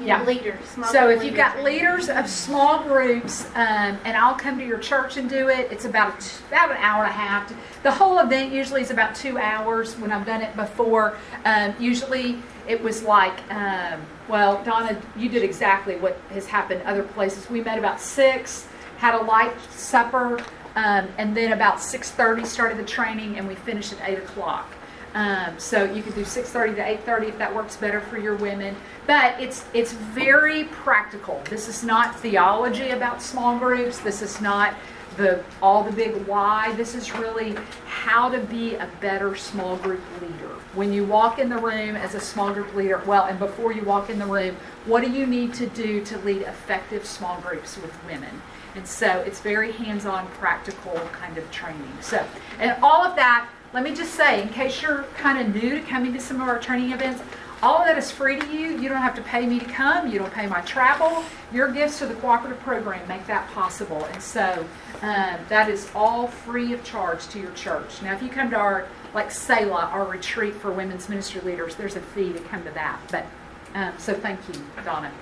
you Yeah. know, Leaders. small So if you've got training. leaders of small groups, um, and I'll come to your church and do it, it's about about an hour and a half. The whole event usually is about two hours. When I've done it before, um, usually it was like, um, well, Donna, you did exactly what has happened other places. We met about six, had a light supper, um, and then about six thirty started the training, and we finished at eight o'clock. Um, so you could do 6:30 to 8:30 if that works better for your women. But it's it's very practical. This is not theology about small groups. This is not the all the big why. This is really how to be a better small group leader. When you walk in the room as a small group leader, well, and before you walk in the room, what do you need to do to lead effective small groups with women? And so it's very hands-on, practical kind of training. So, and all of that, let me just say, in case you're kind of new to coming to some of our training events, all of that is free to you. You don't have to pay me to come. You don't pay my travel. Your gifts to the cooperative program make that possible. And so um, that is all free of charge to your church. Now, if you come to our, like Selah, our retreat for women's ministry leaders, there's a fee to come to that. But um, so thank you, Donna.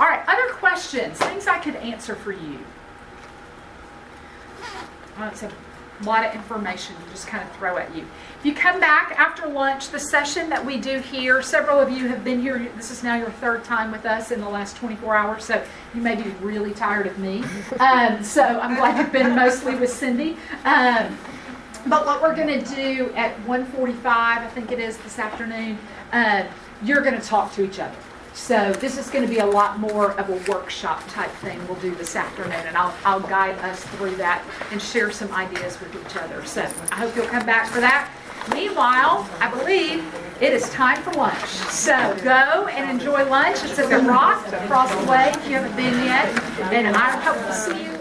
All right, other questions, things I could answer for you. Uh, it's a lot of information to just kind of throw at you. If you come back after lunch, the session that we do here, several of you have been here. This is now your third time with us in the last 24 hours, so you may be really tired of me. Um, so I'm glad you've been mostly with Cindy. Um, but what we're going to do at 1:45, I think it is this afternoon, uh, you're going to talk to each other. So this is going to be a lot more of a workshop type thing we'll do this afternoon, and I'll, I'll guide us through that and share some ideas with each other. So I hope you'll come back for that. Meanwhile, I believe it is time for lunch. So go and enjoy lunch. It's at the Rock across the way if you haven't been yet, and I hope to see you